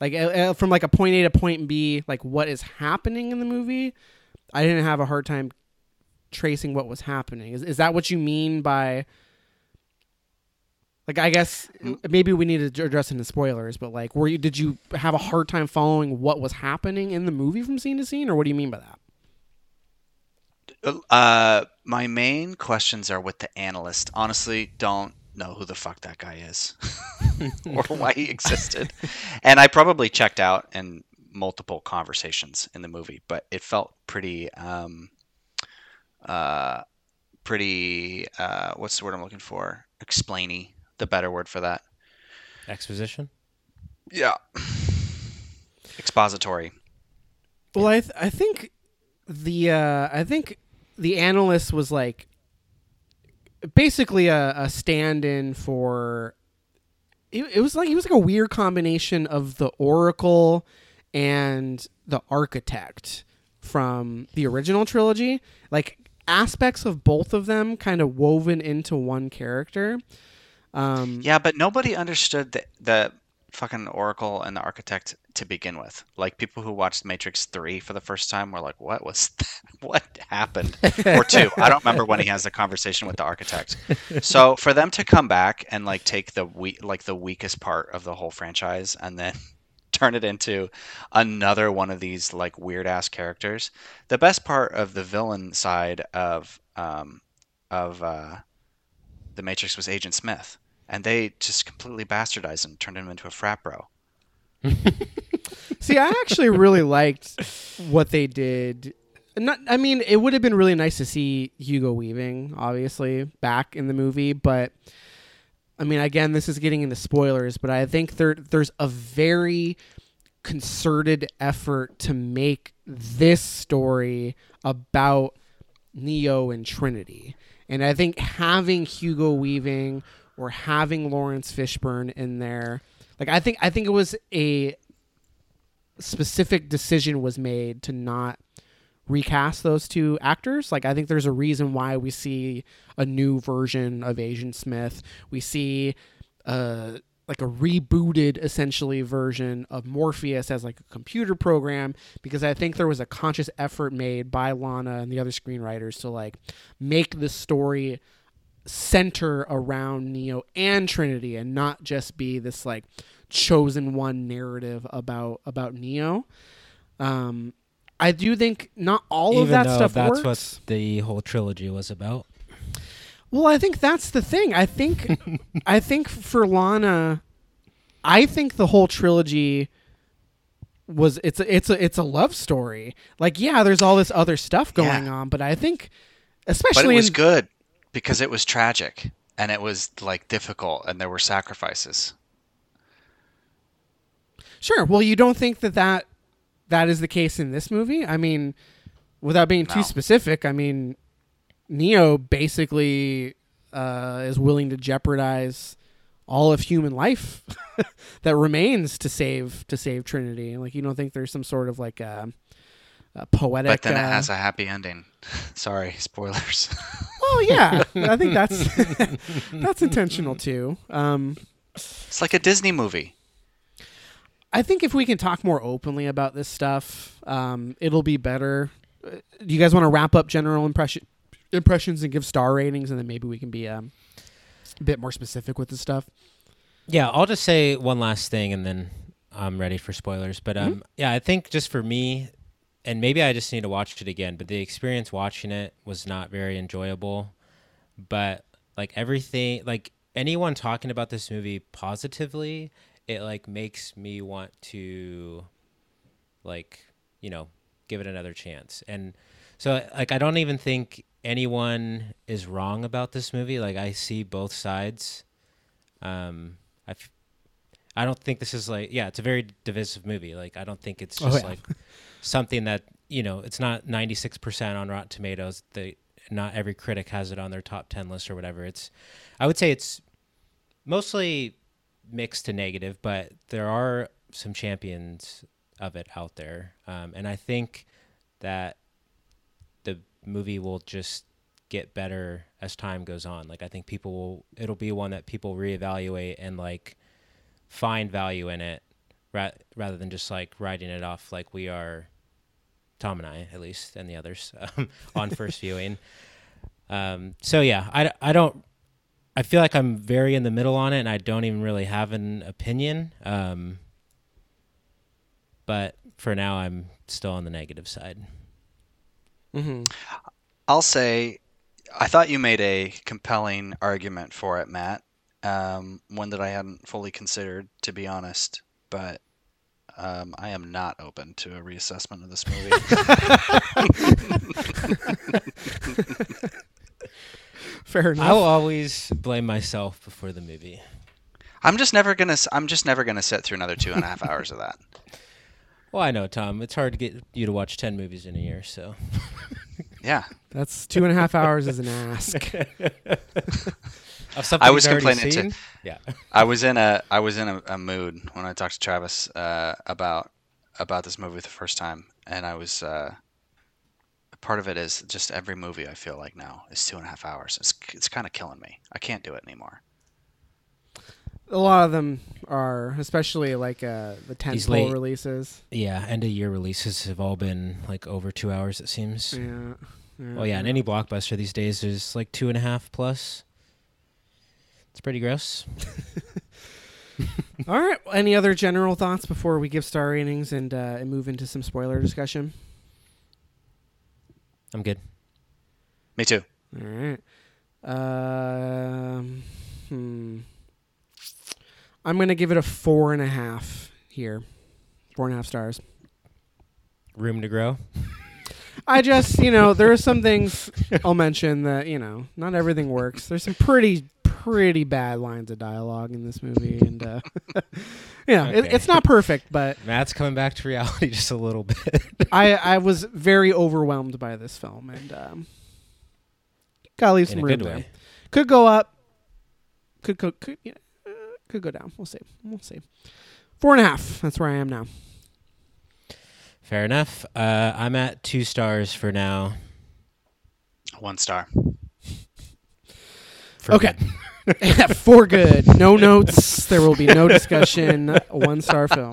[SPEAKER 1] Like uh, uh, from like a point A to point B, like what is happening in the movie, I didn't have a hard time tracing what was happening. Is is that what you mean by? Like I guess maybe we need to address it in the spoilers, but like, were you did you have a hard time following what was happening in the movie from scene to scene, or what do you mean by that?
[SPEAKER 2] Uh, my main questions are with the analyst. Honestly, don't know who the fuck that guy is. or why he existed. And I probably checked out in multiple conversations in the movie, but it felt pretty, um, uh, pretty. Uh, what's the word I'm looking for? Explainy. The better word for that.
[SPEAKER 3] Exposition.
[SPEAKER 2] Yeah. Expository.
[SPEAKER 1] Well, I th- I think the uh, I think the analyst was like basically a, a stand-in for. It, it was like it was like a weird combination of the Oracle and the Architect from the original trilogy, like aspects of both of them kind of woven into one character. Um,
[SPEAKER 2] Yeah, but nobody understood the, the fucking Oracle and the Architect to begin with. Like people who watched Matrix Three for the first time were like, "What was that? what happened?" or two. I don't remember when he has the conversation with the Architect. So for them to come back and like take the we like the weakest part of the whole franchise and then turn it into another one of these like weird ass characters. The best part of the villain side of um, of uh, the Matrix was Agent Smith, and they just completely bastardized him, turned him into a frat bro.
[SPEAKER 1] See, I actually really liked what they did. Not, I mean, it would have been really nice to see Hugo Weaving, obviously, back in the movie, but I mean, again, this is getting into spoilers, but I think there there's a very concerted effort to make this story about Neo and Trinity. And I think having Hugo Weaving or having Laurence Fishburne in there, like I think I think it was a specific decision was made to not recast those two actors. Like I think there's a reason why we see a new version of Agent Smith. We see uh like a rebooted essentially version of Morpheus as like a computer program because I think there was a conscious effort made by Lana and the other screenwriters to like make the story center around Neo and Trinity and not just be this like chosen one narrative about about Neo. Um I do think not all
[SPEAKER 3] Even
[SPEAKER 1] of that
[SPEAKER 3] though
[SPEAKER 1] stuff
[SPEAKER 3] that's
[SPEAKER 1] works.
[SPEAKER 3] what the whole trilogy was about.
[SPEAKER 1] Well, I think that's the thing. I think I think for Lana, I think the whole trilogy was it's a, it's a it's a love story. Like, yeah, there's all this other stuff going
[SPEAKER 2] Yeah.
[SPEAKER 1] on, but I think, especially
[SPEAKER 2] But
[SPEAKER 1] especially
[SPEAKER 2] it was
[SPEAKER 1] in,
[SPEAKER 2] good because it was tragic and it was like difficult and there were sacrifices.
[SPEAKER 1] sure. Well, you don't think that that that is the case in this movie? I mean, without being too
[SPEAKER 2] No.
[SPEAKER 1] specific, I mean, Neo basically uh, is willing to jeopardize all of human life that remains to save to save Trinity. Like, you don't think there's some sort of like a, a poetic?
[SPEAKER 2] But then it
[SPEAKER 1] uh,
[SPEAKER 2] has a happy ending. Sorry, spoilers.
[SPEAKER 1] well, yeah, I think that's that's intentional too. Um,
[SPEAKER 2] it's like a Disney movie.
[SPEAKER 1] I think if we can talk more openly about this stuff, um, it'll be better. Uh, Do you guys want to wrap up general impression impressions and give star ratings, and then maybe we can be um, a bit more specific with this stuff?
[SPEAKER 3] Yeah, I'll just say one last thing and then I'm ready for spoilers. But um, yeah, I think just for me, and maybe I just need to watch it again, but the experience watching it was not very enjoyable. But like everything, like anyone talking about this movie positively, it like makes me want to, like, you know, give it another chance. And so, like, I don't even think anyone is wrong about this movie. Like, I see both sides. Um, I I don't think this is like yeah, it's a very divisive movie. Like I don't think it's
[SPEAKER 1] Oh,
[SPEAKER 3] just
[SPEAKER 1] yeah.
[SPEAKER 3] like something that you know it's not ninety six percent on Rotten Tomatoes. The not every critic has it on their top ten list or whatever. It's I would say it's mostly mixed to negative, but there are some champions of it out there, um, and I think that the movie will just get better as time goes on. Like I think people will it'll be one that people reevaluate and like find value in it ra- rather than just like writing it off like we are Tom and I at least and the others um, on first viewing. Um, so yeah, I, I don't I feel like I'm very in the middle on it and I don't even really have an opinion. Um, but for now I'm still on the negative side.
[SPEAKER 1] Mm-hmm.
[SPEAKER 2] I'll say, I thought you made a compelling argument for it, Matt. um, one that I hadn't fully considered, to be honest. But um, I am not open to a reassessment of this movie.
[SPEAKER 1] Fair enough.
[SPEAKER 3] I'll always blame myself before the movie.
[SPEAKER 2] I'm just never gonna. s- I'm just never gonna sit through another two and a half hours of that.
[SPEAKER 3] Well, I know, Tom. It's hard to get you to watch ten movies in a year, so
[SPEAKER 2] Yeah,
[SPEAKER 1] That's two and a half hours is an ask.
[SPEAKER 3] of something
[SPEAKER 2] I was complaining
[SPEAKER 3] seen?
[SPEAKER 2] to.
[SPEAKER 3] Yeah.
[SPEAKER 2] I was in a. I was in a, a mood when I talked to Travis uh, about about this movie the first time, and I was. Uh, part of it is just every movie I feel like now is two and a half hours. It's it's kind of killing me. I can't do it anymore.
[SPEAKER 1] A lot of them are, especially like uh, the
[SPEAKER 3] These
[SPEAKER 1] tentpole releases.
[SPEAKER 3] Yeah, end of year releases have all been like over two hours. It seems.
[SPEAKER 1] Yeah.
[SPEAKER 3] Well, yeah, and any blockbuster these days is like two and a half plus. It's pretty gross.
[SPEAKER 1] All right. Any other general thoughts before we give star ratings and, uh, and move into some spoiler discussion?
[SPEAKER 3] I'm good.
[SPEAKER 2] Me too.
[SPEAKER 1] All right. Um, hmm. I'm gonna give it a four and a half here. Four and a half stars.
[SPEAKER 3] Room to grow.
[SPEAKER 1] I just, you know, there are some things I'll mention that, you know, not everything works. There's some pretty, pretty bad lines of dialogue in this movie, and uh, you know, it, it's not perfect, but
[SPEAKER 3] Matt's coming back to reality just a little bit.
[SPEAKER 1] I, I was very overwhelmed by this film, and um, gotta leave
[SPEAKER 3] in
[SPEAKER 1] some
[SPEAKER 3] a
[SPEAKER 1] room
[SPEAKER 3] good
[SPEAKER 1] there. Could go up, could go, could, yeah, uh, could go down. We'll see. We'll see. Four and a half. That's where I am now.
[SPEAKER 3] Fair enough. Uh, I'm at two stars for now.
[SPEAKER 2] One star.
[SPEAKER 3] For
[SPEAKER 1] Okay. For good. No notes. There will be no discussion. One star film.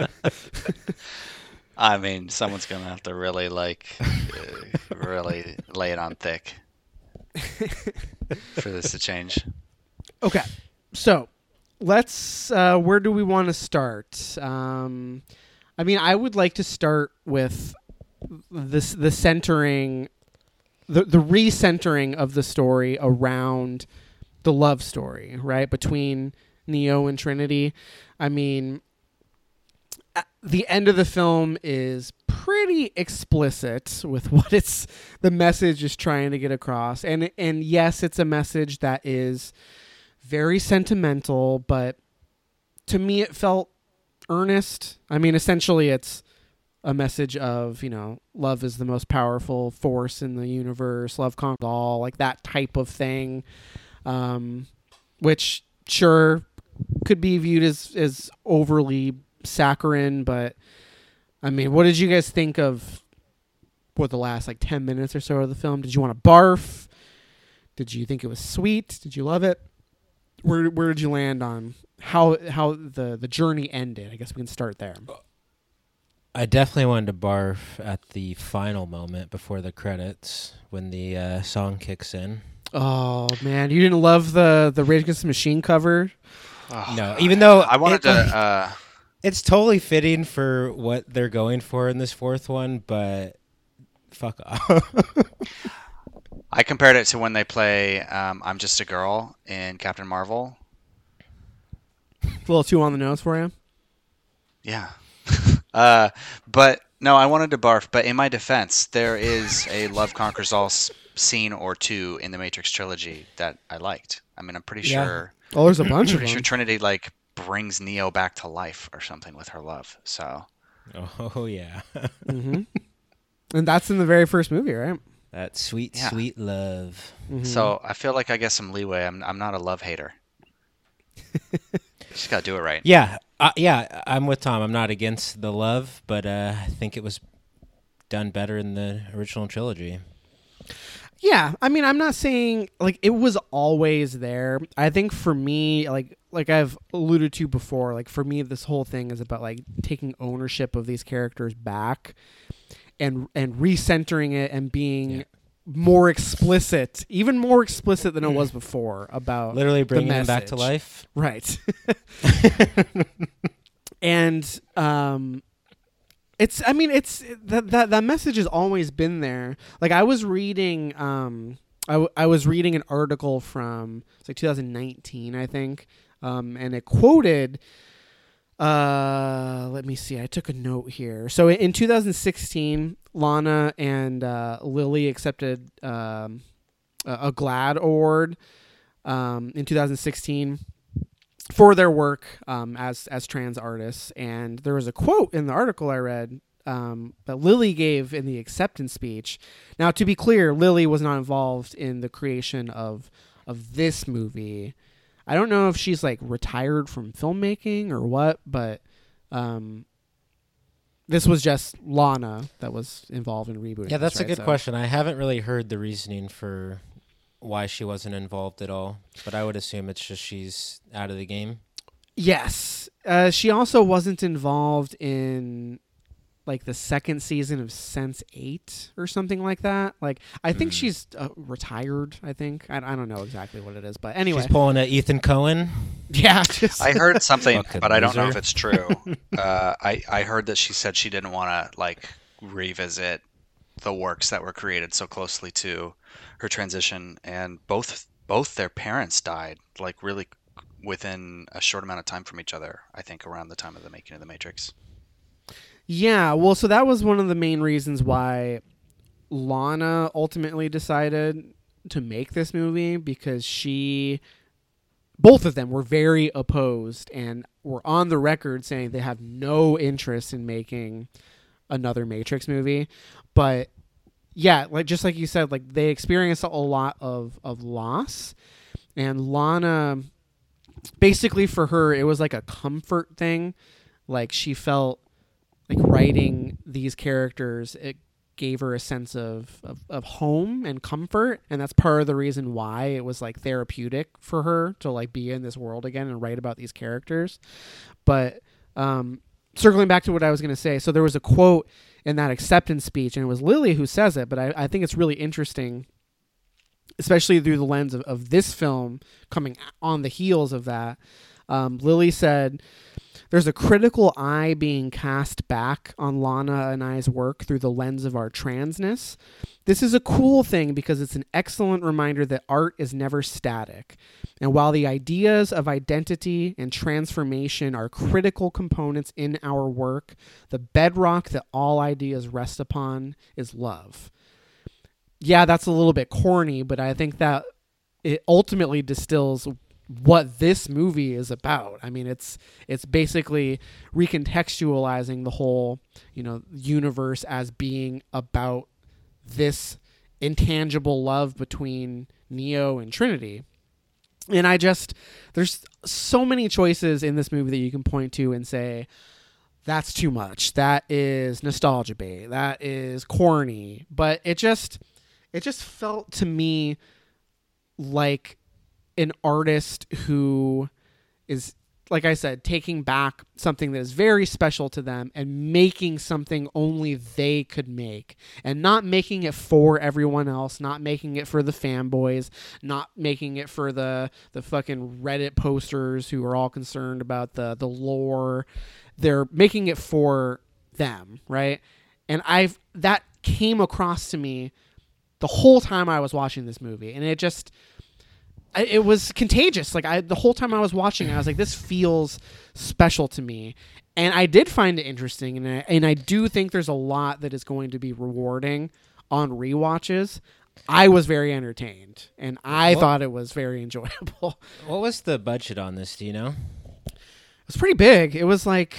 [SPEAKER 2] I mean, someone's gonna have to really like, uh, really lay it on thick for this to change.
[SPEAKER 1] Okay. So let's uh where do we want to start? Um I mean I would like to start with this the centering the the recentering of the story around the love story, right? Between Neo and Trinity. I mean the end of the film is pretty explicit with what it's the message is trying to get across. And and yes, it's a message that is very sentimental, but to me it felt earnest. I mean, essentially it's a message of, you know, love is the most powerful force in the universe, love conquers all, like that type of thing. Um, which sure could be viewed as as overly saccharine, but I mean, what did you guys think of what the last like 10 minutes or so of the film? Did you want to barf? Did you think it was sweet? Did you love it? Where where did you land on how how the the journey ended? I guess we can start there.
[SPEAKER 3] I definitely wanted to barf at the final moment before the credits when the uh, song kicks in.
[SPEAKER 1] Oh man, you didn't love the the Rage Against the Machine cover?
[SPEAKER 2] Oh,
[SPEAKER 3] No, even though
[SPEAKER 2] I wanted
[SPEAKER 3] it-
[SPEAKER 2] to. Uh,
[SPEAKER 3] It's totally fitting for what they're going for in this fourth one, but fuck off.
[SPEAKER 2] I compared it to when they play um, "I'm Just a Girl" in Captain Marvel.
[SPEAKER 1] A little too on the nose for you.
[SPEAKER 2] Yeah. uh, but no, I wanted to barf. But in my defense, there is a Love Conquers All scene or two in the Matrix trilogy that I liked. I mean, I'm pretty
[SPEAKER 3] Yeah.
[SPEAKER 2] sure.
[SPEAKER 1] Oh, there's a bunch of
[SPEAKER 2] Pretty sure
[SPEAKER 1] them.
[SPEAKER 2] Trinity like brings Neo back to life or something with her love. So
[SPEAKER 3] oh yeah,
[SPEAKER 1] hmm And that's in the very first movie, right?
[SPEAKER 3] that sweet,
[SPEAKER 2] Yeah.
[SPEAKER 3] sweet love.
[SPEAKER 1] Mhm.
[SPEAKER 2] so I feel like I get some leeway. I'm I'm not a love hater. Just gotta do it right.
[SPEAKER 3] Yeah, uh, yeah, I'm with Tom. I'm not against the love, but uh, I think it was done better in the original trilogy.
[SPEAKER 1] Yeah, I mean, I'm not saying like it was always there. I think for me, like like I've alluded to before, like for me, this whole thing is about like taking ownership of these characters back, and and recentering it and being
[SPEAKER 3] Yeah.
[SPEAKER 1] More explicit, even more explicit than it was before about
[SPEAKER 3] Literally bringing them back to life.
[SPEAKER 1] Right. and um it's I mean it's that that that message has always been there. Like I was reading um I, w- I was reading an article from it's like 2019, I think, um, and it quoted. Uh, let me see. I took a note here. So in, in 2016, Lana and uh, Lily accepted um, a GLAAD award um, in 2016 for their work um, as as trans artists. And there was a quote in the article I read um, that Lily gave in the acceptance speech. Now, to be clear, Lily was not involved in the creation of of this movie. I don't know if she's like retired from filmmaking or what, but um, this was just Lana that was involved in rebooting.
[SPEAKER 3] Yeah,
[SPEAKER 1] this,
[SPEAKER 3] that's a
[SPEAKER 1] right?
[SPEAKER 3] good
[SPEAKER 1] So-
[SPEAKER 3] question. I haven't really heard the reasoning for why she wasn't involved at all, but I would assume it's just she's out of the game.
[SPEAKER 1] Yes. Uh, she also wasn't involved in like the second season of Sense 8 or something like that. Like I think
[SPEAKER 3] Hmm.
[SPEAKER 1] she's uh, retired, I think. I, I don't know exactly what it is, but anyway.
[SPEAKER 3] She's pulling a Ethan Coen.
[SPEAKER 1] yeah, just
[SPEAKER 2] I heard something,
[SPEAKER 3] Fucking
[SPEAKER 2] but I don't know if it's true. uh, I I heard that she said she didn't want to like revisit the works that were created so closely to her transition, and both both their parents died like really within a short amount of time from each other. I think around the time of the making of the Matrix.
[SPEAKER 1] Yeah, well, so that was one of the main reasons why Lana ultimately decided to make this movie because she both of them were very opposed and were on the record saying they have no interest in making another Matrix movie. But yeah, like just like you said, like they experienced a lot of of loss and Lana basically for her it was like a comfort thing. Like she felt like writing these characters it gave her a sense of, of, of home and comfort and that's part of the reason why it was like therapeutic for her to like be in this world again and write about these characters. But um circling back to what i was going to say so there was a quote in that acceptance speech and it was lily who says it but i, I think it's really interesting especially through the lens of, of this film coming on the heels of that. Um, lily said there's a critical eye being cast back on Lana and I's work through the lens of our transness. This is a cool thing because it's an excellent reminder that art is never static. And while the ideas of identity and transformation are critical components in our work, the bedrock that all ideas rest upon is love. Yeah, that's a little bit corny, but I think that it ultimately distills what this movie is about. I mean, it's it's basically recontextualizing the whole, you know, universe as being about this intangible love between Neo and Trinity. And I just there's so many choices in this movie that you can point to and say that's too much. That is nostalgia bait. That is corny. But it just it just felt to me like an artist who is like I said, taking back something that is very special to them and making something only they could make. And not making it for everyone else, not making it for the fanboys, not making it for the the fucking Reddit posters who are all concerned about the the lore. They're making it for them, right? And I've that came across to me the whole time I was watching this movie. And it just I, it was contagious. Like I, the whole time I was watching, I was like, "This feels special to me," and I did find it interesting, and I, and I do think there's a lot that is going to be rewarding on rewatches. I was very entertained, and I
[SPEAKER 3] Well-
[SPEAKER 1] thought it was very enjoyable.
[SPEAKER 3] What was the budget on this? Do you know?
[SPEAKER 1] It was pretty big. It was like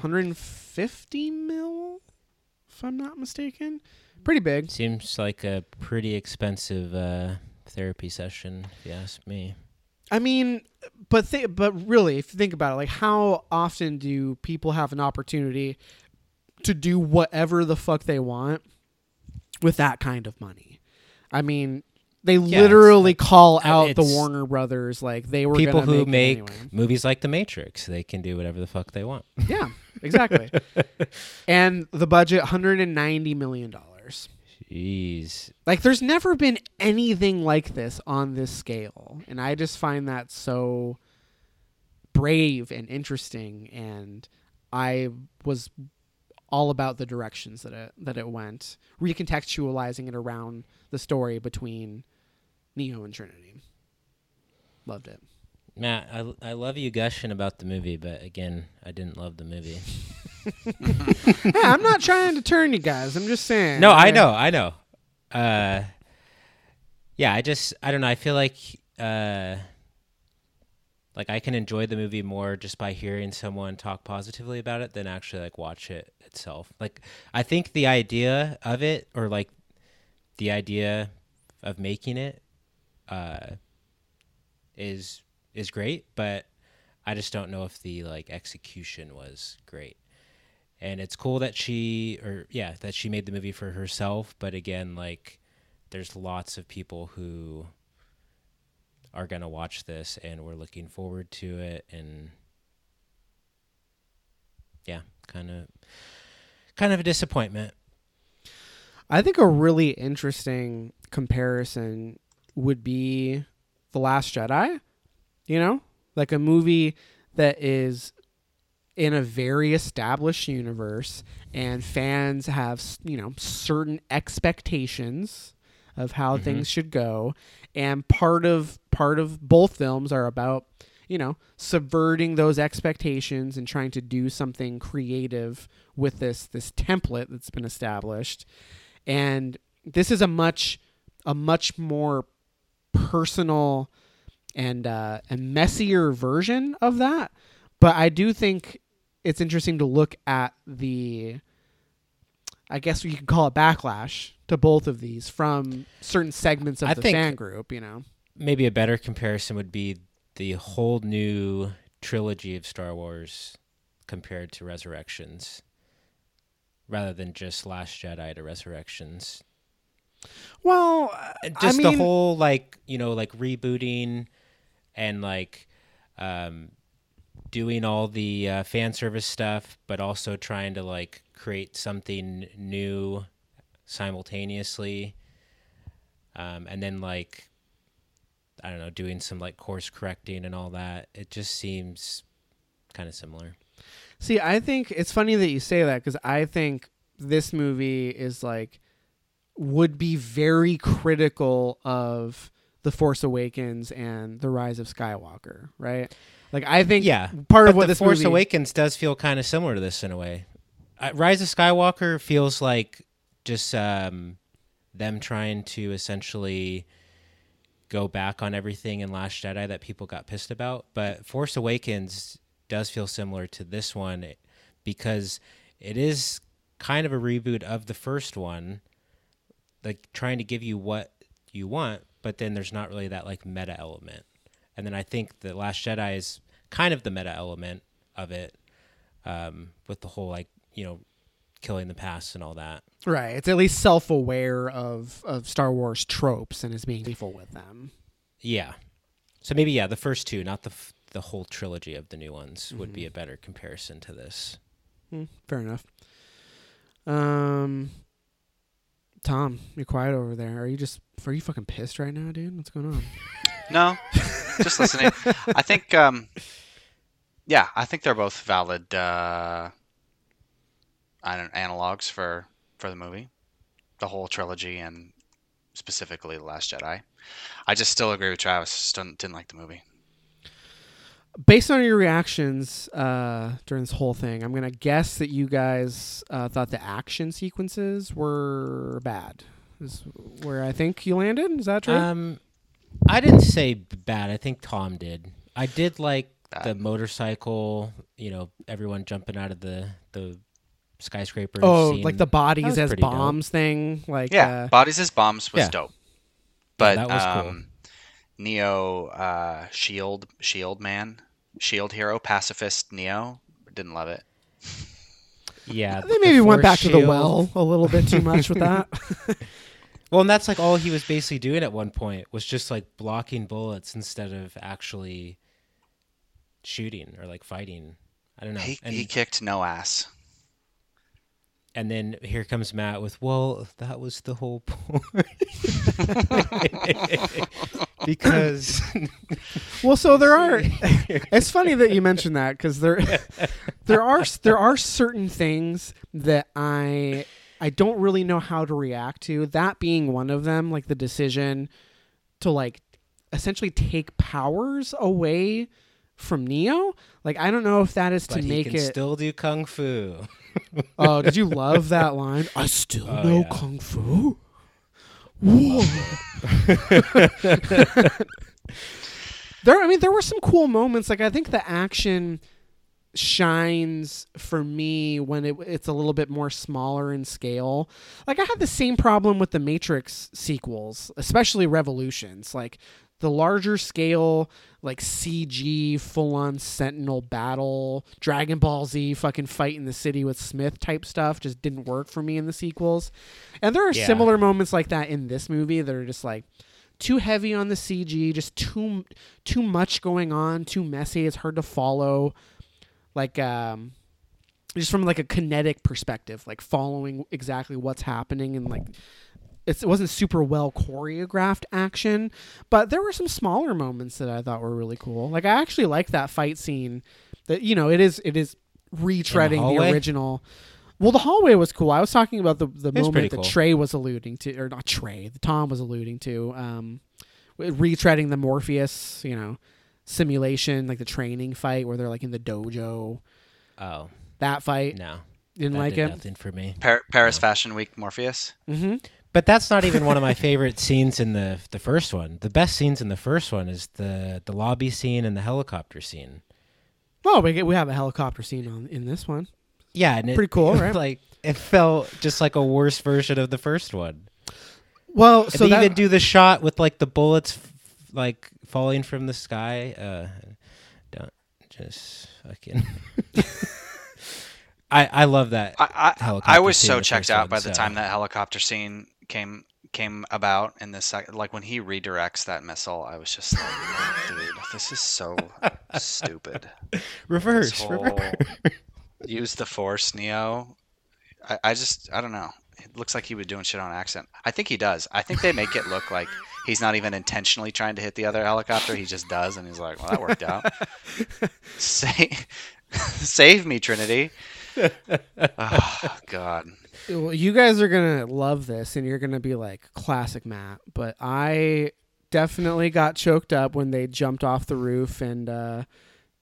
[SPEAKER 1] 150 mil, if I'm not mistaken. Pretty big.
[SPEAKER 3] Seems like a pretty expensive uh, therapy session, if you ask me.
[SPEAKER 1] I mean, but th- but really, if you think about it, like how often do people have an opportunity to do whatever the fuck they want with that kind of money? I mean, they
[SPEAKER 3] it's
[SPEAKER 1] literally
[SPEAKER 3] like-
[SPEAKER 1] call out the Warner Brothers like they were
[SPEAKER 3] People who
[SPEAKER 1] make,
[SPEAKER 3] make
[SPEAKER 1] anyway.
[SPEAKER 3] movies like The Matrix, they can do whatever the fuck they want.
[SPEAKER 1] Yeah, exactly. and the budget 190 million dollars.
[SPEAKER 3] Jeez.
[SPEAKER 1] Like there's never been anything like this on this scale, and I just find that so brave and interesting and I was all about the directions that it that it went, recontextualizing it around the story between Neo and Trinity. Loved it.
[SPEAKER 3] Matt, I, I love you gushing about the movie, but again, I didn't love the movie.
[SPEAKER 1] hey, I'm not trying to turn you guys. I'm just saying.
[SPEAKER 3] No, I know, I know. Uh, yeah, I just I don't know. I feel like uh, like I can enjoy the movie more just by hearing someone talk positively about it than actually like watch it itself. Like I think the idea of it, or like the idea of making it, uh, is is great, but I just don't know if the like execution was great and it's cool that she or yeah that she made the movie for herself but again like there's lots of people who are going to watch this and we're looking forward to it and yeah kind of kind of a disappointment
[SPEAKER 1] I think a really interesting comparison would be The Last Jedi. You know, like a movie that is in a very established universe and fans have, you know, certain expectations of how
[SPEAKER 3] Mhm.
[SPEAKER 1] things should go and part of part of both films are about you know subverting those expectations and trying to do something creative with this this template that's been established and this is a much a much more personal and uh, and messier version of that. But I do think it's interesting to look at the I guess you could call it backlash to both of these from certain segments of
[SPEAKER 3] I
[SPEAKER 1] the fan group, you know.
[SPEAKER 3] maybe a better comparison would be the whole new trilogy of Star Wars compared to Resurrections rather than just Last Jedi to Resurrections.
[SPEAKER 1] Well,
[SPEAKER 3] And
[SPEAKER 1] I
[SPEAKER 3] just
[SPEAKER 1] mean,
[SPEAKER 3] the whole like you know like rebooting and like um doing all the uh, fan service stuff but also trying to like create something new simultaneously. Um and then like i don't know doing some like course correcting and all that. It just seems kind of similar.
[SPEAKER 1] See, I think it's funny that you say that because I think this movie is like would be very critical of the Force Awakens and the Rise of Skywalker, right? Like I think
[SPEAKER 3] yeah
[SPEAKER 1] part of what
[SPEAKER 3] the
[SPEAKER 1] this
[SPEAKER 3] Force
[SPEAKER 1] movie
[SPEAKER 3] Awakens does feel kind of similar to this in a way. Uh, Rise of Skywalker feels like just um, them trying to essentially go back on everything in Last Jedi that people got pissed about. But Force Awakens does feel similar to this one because it is kind of a reboot of the first one, like trying to give you what you want, but then there's not really that like meta element. And then I think the Last Jedi is kind of the meta element of it, um, with the whole like you know killing the past and all that.
[SPEAKER 1] right? It's at least self-aware of of Star Wars tropes and is being playful with them.
[SPEAKER 3] Yeah. So maybe yeah, the first two, not the f- the whole trilogy of the new ones, would be a better comparison to this.
[SPEAKER 1] Hmm, fair enough. Um, Tom, you're quiet over there. Are you just are you fucking pissed right now, dude? What's going on?
[SPEAKER 2] No, just listening. I think, um, yeah, I think they're both valid uh, I don't analogs for for the movie, the whole trilogy, and specifically the Last Jedi. I just still agree with Travis. Just didn't, didn't like the movie.
[SPEAKER 1] based on your reactions uh, during this whole thing, I'm gonna guess that you guys uh, thought the action sequences were bad. Is where I think you landed. Is that true?
[SPEAKER 3] Um, I didn't say bad. I think Tom did. I did like the motorcycle. You know, everyone jumping out of the the skyscraper.
[SPEAKER 1] oh,
[SPEAKER 3] scene.
[SPEAKER 1] like the bodies as
[SPEAKER 3] pretty dope.
[SPEAKER 1] bombs thing. Like
[SPEAKER 2] Yeah,
[SPEAKER 1] uh,
[SPEAKER 2] bodies as bombs was
[SPEAKER 3] yeah.
[SPEAKER 2] dope, but
[SPEAKER 3] that was cool.
[SPEAKER 2] um, Neo uh, Shield Shield man, Shield hero, pacifist Neo didn't love it.
[SPEAKER 3] yeah.
[SPEAKER 1] they
[SPEAKER 3] the
[SPEAKER 1] maybe went
[SPEAKER 3] force
[SPEAKER 1] back to the well a little bit too much with that.
[SPEAKER 3] Well, and that's like all he was basically doing at one point was just like blocking bullets instead of actually shooting or like fighting. I don't know.
[SPEAKER 2] He,
[SPEAKER 3] and,
[SPEAKER 2] he kicked no ass.
[SPEAKER 3] and then here comes Matt with, "Well, that was the whole point." because
[SPEAKER 1] Well, so there are. it's funny that you mentioned that because there, there are there are certain things that I I don't really know how to react to. That being one of them, like the decision to like essentially take powers away from Neo. Like I don't know if that is to
[SPEAKER 3] but he
[SPEAKER 1] make
[SPEAKER 3] can
[SPEAKER 1] it.
[SPEAKER 3] still do kung fu.
[SPEAKER 1] oh, did you love that line? I still
[SPEAKER 3] Oh,
[SPEAKER 1] know
[SPEAKER 3] yeah.
[SPEAKER 1] kung fu. Whoa. there, I mean, there were some cool moments. Like I think the action shines for me when it, it's a little bit more smaller in scale. Like I had the same problem with the Matrix sequels, especially Revolutions. Like the larger scale, like CG, full on Sentinel battle, Dragon Ball Z fucking fight in the city with Smith type stuff just didn't work for me in the sequels. And there are
[SPEAKER 3] Yeah.
[SPEAKER 1] similar moments like that in this movie that are just like too heavy on the CG, just too too much going on, too messy. It's hard to follow. Like um just from like a kinetic perspective, like following exactly what's happening and like it's, it wasn't super well choreographed action, but there were some smaller moments that I thought were really cool. Like I actually like that fight scene. That you know, it is it is retreading the,
[SPEAKER 3] hallway?
[SPEAKER 1] original. Well, the hallway was cool. I was talking about the the moment that
[SPEAKER 3] cool.
[SPEAKER 1] Trey was alluding to, or not Trey, the Tom was alluding to, um, retreading the Morpheus, you know, simulation, like the training fight where they're like in the dojo.
[SPEAKER 3] Oh
[SPEAKER 1] That fight
[SPEAKER 3] no,
[SPEAKER 1] didn't
[SPEAKER 3] that
[SPEAKER 1] like
[SPEAKER 3] did
[SPEAKER 1] it.
[SPEAKER 3] nothing for me.
[SPEAKER 2] Par- Paris Fashion Week Morpheus.
[SPEAKER 1] Mm-hmm.
[SPEAKER 3] But that's not even one of my favorite scenes in the the first one. The best scenes in the first one is the the lobby scene and the helicopter scene.
[SPEAKER 1] Well, we get, we have a helicopter scene on in this one.
[SPEAKER 3] Yeah, and it,
[SPEAKER 1] Pretty cool, right?
[SPEAKER 3] Like it felt just like a worse version of the first one.
[SPEAKER 1] Well,
[SPEAKER 3] And
[SPEAKER 1] so
[SPEAKER 3] they
[SPEAKER 1] that,
[SPEAKER 3] even do the shot with like the bullets f- like falling from the sky. Uh, don't just fucking. I I love that.
[SPEAKER 2] I I, I was so checked out by the
[SPEAKER 3] so-
[SPEAKER 2] time that helicopter scene came came about in this like when he redirects that missile i was just like oh, dude this is so stupid
[SPEAKER 3] reverse,
[SPEAKER 2] whole
[SPEAKER 3] reverse.
[SPEAKER 2] use the force neo I, I just i don't know it looks like he was doing shit on accident i think he does i think they make it look like he's not even intentionally trying to hit the other helicopter he just does and he's like well that worked out save, save me trinity oh god
[SPEAKER 1] well, you guys are gonna love this, and you're gonna be like classic Matt. But I definitely got choked up when they jumped off the roof, and uh,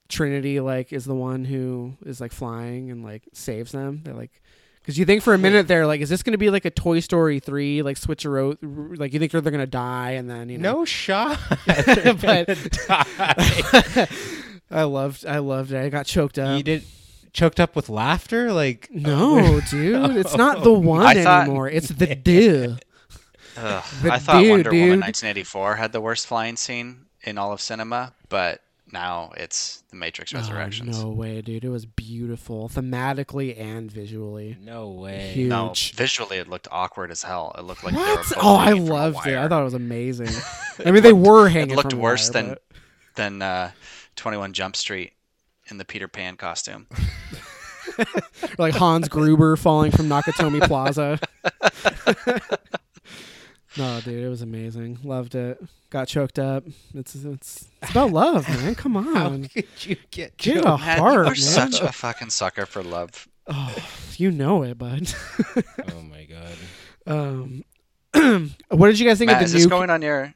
[SPEAKER 1] Trinity like is the one who is like flying and like saves them. They're like. Because you think for a minute there, like, is this going to be like a Toy Story three, like switcheroo? Like, you think they're, they're going to die, and then you know,
[SPEAKER 3] No shot.
[SPEAKER 1] But- I loved, I loved it. I got choked up.
[SPEAKER 3] you did choked up with laughter, like uh,
[SPEAKER 1] No, dude, it's not the one
[SPEAKER 2] I thought-
[SPEAKER 1] anymore. It's the duh.
[SPEAKER 2] Ugh,
[SPEAKER 1] The
[SPEAKER 2] I thought
[SPEAKER 1] dude,
[SPEAKER 2] Wonder Woman 1984 had the worst flying scene in all of cinema, but now it's The Matrix
[SPEAKER 1] Oh,
[SPEAKER 2] Resurrections.
[SPEAKER 1] no way, dude. It was beautiful, thematically and visually.
[SPEAKER 3] no way.
[SPEAKER 1] Huge.
[SPEAKER 2] No, visually it looked awkward as hell. It looked like they were
[SPEAKER 1] what? Oh, I
[SPEAKER 2] hanging from a
[SPEAKER 1] loved it. I thought it was amazing. I mean, they were hanging.
[SPEAKER 2] It looked
[SPEAKER 1] from
[SPEAKER 2] worse
[SPEAKER 1] wire,
[SPEAKER 2] than
[SPEAKER 1] but-
[SPEAKER 2] than uh, 21 Jump Street in the Peter Pan costume.
[SPEAKER 1] like Hans Gruber falling from Nakatomi Plaza. no, dude, it was amazing. Loved it. Got choked up. It's it's, it's about love, man. Come on.
[SPEAKER 3] How
[SPEAKER 1] on,
[SPEAKER 3] could you get
[SPEAKER 1] get a
[SPEAKER 3] choked?
[SPEAKER 2] Man,
[SPEAKER 1] heart,
[SPEAKER 2] you're
[SPEAKER 1] man.
[SPEAKER 2] such a fucking sucker for love.
[SPEAKER 1] Oh, you know it, bud.
[SPEAKER 3] Oh my god.
[SPEAKER 1] Um, what did you guys think
[SPEAKER 2] Matt,
[SPEAKER 1] of
[SPEAKER 2] is
[SPEAKER 1] the
[SPEAKER 2] this
[SPEAKER 1] new?
[SPEAKER 2] going on your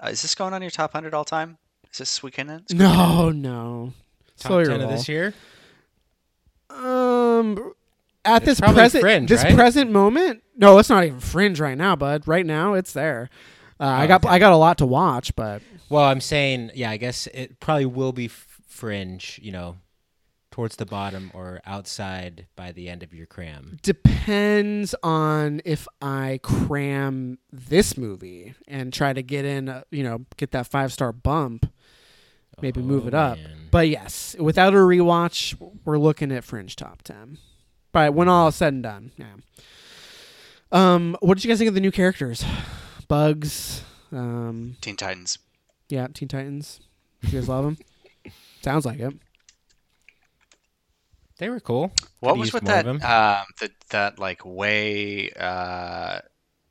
[SPEAKER 2] uh, is this going on your top 100 all time? Is this squeaking in?
[SPEAKER 1] no, no.
[SPEAKER 3] Top
[SPEAKER 1] Slow your
[SPEAKER 3] ten of
[SPEAKER 1] roll.
[SPEAKER 3] this year.
[SPEAKER 1] Um, at
[SPEAKER 3] It's
[SPEAKER 1] this
[SPEAKER 3] probably
[SPEAKER 1] present
[SPEAKER 3] Fringe,
[SPEAKER 1] this
[SPEAKER 3] right?
[SPEAKER 1] present moment, no, it's not even fringe right now, bud. Right now, it's there. Uh, I
[SPEAKER 3] Oh,
[SPEAKER 1] got. I got a lot to watch, but
[SPEAKER 3] Well, I'm saying, yeah, I guess it probably will be f- fringe, you know, towards the bottom or outside by the end of your cram.
[SPEAKER 1] depends on if I cram this movie and try to get in, uh, you know, get that five star bump. Maybe move it
[SPEAKER 3] Oh,
[SPEAKER 1] up.
[SPEAKER 3] man.
[SPEAKER 1] But yes, without a rewatch, we're looking at Fringe top ten. But when all is said and done, yeah. Um, what did you guys think of the new characters? Bugs, um,
[SPEAKER 2] Teen Titans.
[SPEAKER 1] yeah, Teen Titans. You guys love them? Sounds like it.
[SPEAKER 3] they were cool.
[SPEAKER 2] What
[SPEAKER 3] Could've
[SPEAKER 2] was with
[SPEAKER 3] more of
[SPEAKER 2] that?
[SPEAKER 3] 'em.
[SPEAKER 2] Um, that that like way uh,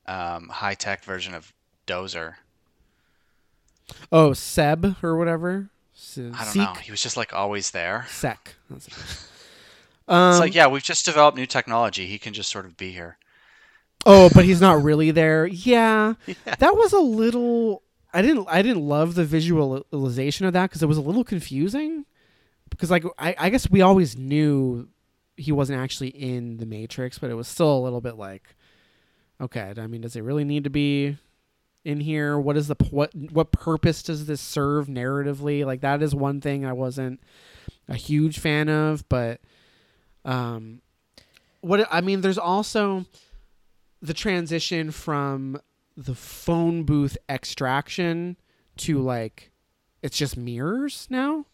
[SPEAKER 2] um, high tech version of Dozer.
[SPEAKER 1] Oh, Seb or whatever. Se-
[SPEAKER 2] I don't
[SPEAKER 1] Seek?
[SPEAKER 2] know. He was just like always there.
[SPEAKER 1] Sec. That's it. Um,
[SPEAKER 2] It's like yeah, we've just developed new technology. He can just sort of be here.
[SPEAKER 1] Oh, but he's not really there. Yeah, that was a little I didn't I didn't love the visualization of that because it was a little confusing. Because like I, I guess we always knew he wasn't actually in the Matrix, but it was still a little bit like, okay, I mean, does it really need to be in here? What is the what what purpose does this serve narratively? Like that is one thing I wasn't a huge fan of, but um, what I mean, there's also the transition from the phone booth extraction to like it's just mirrors now?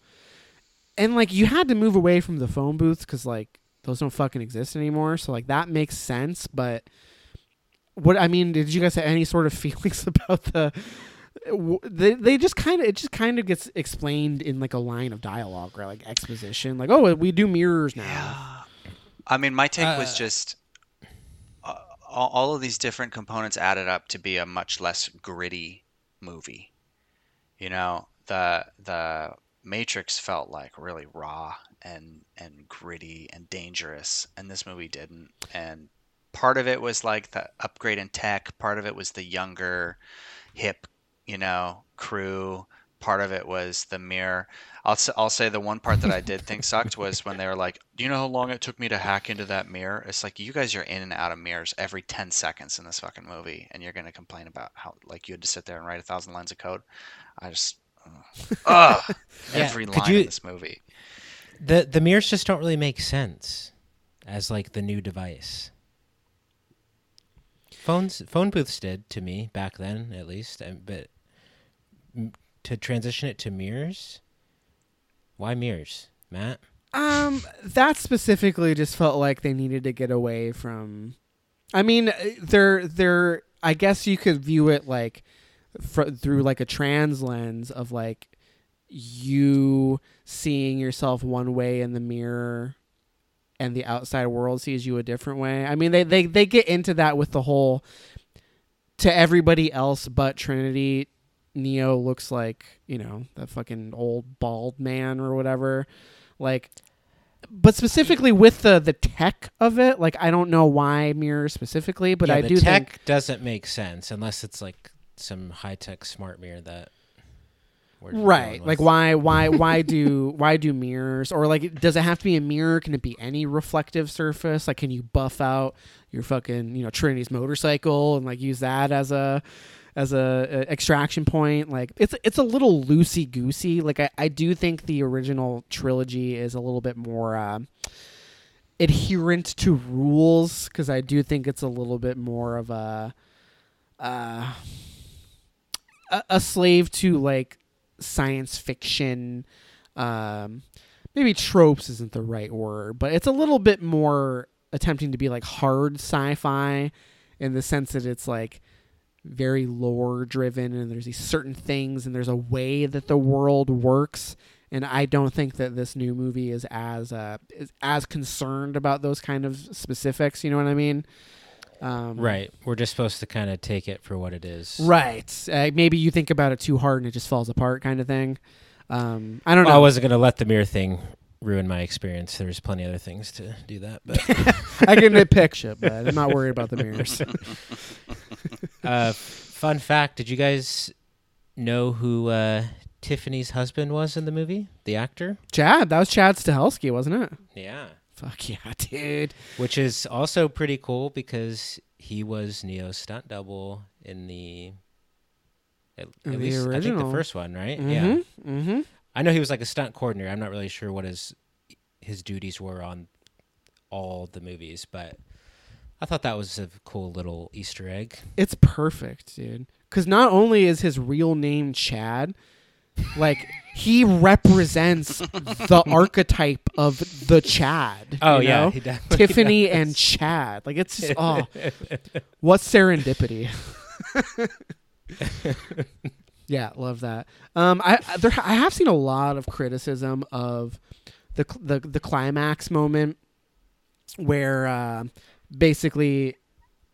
[SPEAKER 1] And like you had to move away from the phone booths because like those don't fucking exist anymore. So like that makes sense but what i mean did you guys have any sort of feelings about the they, they just kind of it just kind of gets explained in like a line of dialogue or like exposition. Like oh we do mirrors now.
[SPEAKER 2] Yeah. I mean, my take was
[SPEAKER 3] Uh,
[SPEAKER 2] just uh, all, all of these different components added up to be a much less gritty movie. You know, the the Matrix felt like really raw and and gritty and dangerous, and this movie didn't. And part of it was like the upgrade in tech. Part of it was the younger, hip, you know, crew. Part of it was the mirror. I'll I'll say the one part that I did think sucked was when they were like, "Do you know how long it took me to hack into that mirror?" It's like you guys are in and out of mirrors every ten seconds in this fucking movie, and you're gonna complain about how like you had to sit there and write a thousand lines of code. I just, ugh,
[SPEAKER 3] Yeah,
[SPEAKER 2] every line
[SPEAKER 3] you-
[SPEAKER 2] in this movie.
[SPEAKER 3] The the mirrors just don't really make sense as like the new device. Phones phone booths did to me back then at least, but to transition it to mirrors, why mirrors, Matt?
[SPEAKER 1] Um, that specifically just felt like they needed to get away from. I mean, uh, they're they're. I guess you could view it like fr- through like a trans lens of like you seeing yourself one way in the mirror and the outside world sees you a different way. I mean, they they they get into that with the whole to everybody else but Trinity Neo looks like, you know, that fucking old bald man or whatever. Like but specifically with the the tech of it, like I don't know why mirror specifically, but
[SPEAKER 3] yeah,
[SPEAKER 1] I
[SPEAKER 3] the
[SPEAKER 1] do
[SPEAKER 3] tech
[SPEAKER 1] think
[SPEAKER 3] doesn't make sense unless it's like some high tech smart mirror that.
[SPEAKER 1] right. Like why why why do why do mirrors or like does it have to be a mirror? Can it be any reflective surface? Like can you buff out your fucking, you know, Trinity's motorcycle and like use that as a as a, a extraction point like it's it's a little loosey goosey like I, I do think the original trilogy is a little bit more uh, adherent to rules because I do think it's a little bit more of a uh, a, slave to like science fiction. Um maybe tropes isn't the right word but it's a little bit more attempting to be like hard sci-fi in the sense that it's like very lore driven and there's these certain things and there's a way that the world works and I don't think that this new movie is as uh, is as concerned about those kind of specifics. You know what I mean? Um,
[SPEAKER 3] Right. We're just supposed to kind of take it for what it is.
[SPEAKER 1] Right. Uh, maybe you think about it too hard and it just falls apart, kind of thing. Um, I don't know.
[SPEAKER 3] I wasn't gonna let the mirror thing ruin my experience. There's plenty other things to do that, but
[SPEAKER 1] I can nitpick shit, but I'm not worried about the mirrors.
[SPEAKER 3] uh, fun fact: Did you guys know who uh, Tiffany's husband was in the movie? The actor?
[SPEAKER 1] Chad, that was Chad Stahelski, wasn't it?
[SPEAKER 3] Yeah.
[SPEAKER 1] Fuck yeah, dude.
[SPEAKER 3] Which is also pretty cool because he was Neo's stunt double in the. At, at
[SPEAKER 1] the
[SPEAKER 3] least I think the first one, right?
[SPEAKER 1] Mm-hmm.
[SPEAKER 3] Yeah.
[SPEAKER 1] Mm-hmm.
[SPEAKER 3] I know he was like a stunt coordinator. I'm not really sure what his his duties were on all the movies, but I thought that was a cool little Easter egg.
[SPEAKER 1] It's perfect, dude. Because not only is his real name Chad, like he represents the archetype of the Chad.
[SPEAKER 3] Oh
[SPEAKER 1] you
[SPEAKER 3] yeah,
[SPEAKER 1] know?
[SPEAKER 3] he definitely
[SPEAKER 1] Tiffany
[SPEAKER 3] does.
[SPEAKER 1] and Chad. Like it's just, oh, what serendipity. yeah, love that. Um, I there I have seen a lot of criticism of the the the climax moment where uh, basically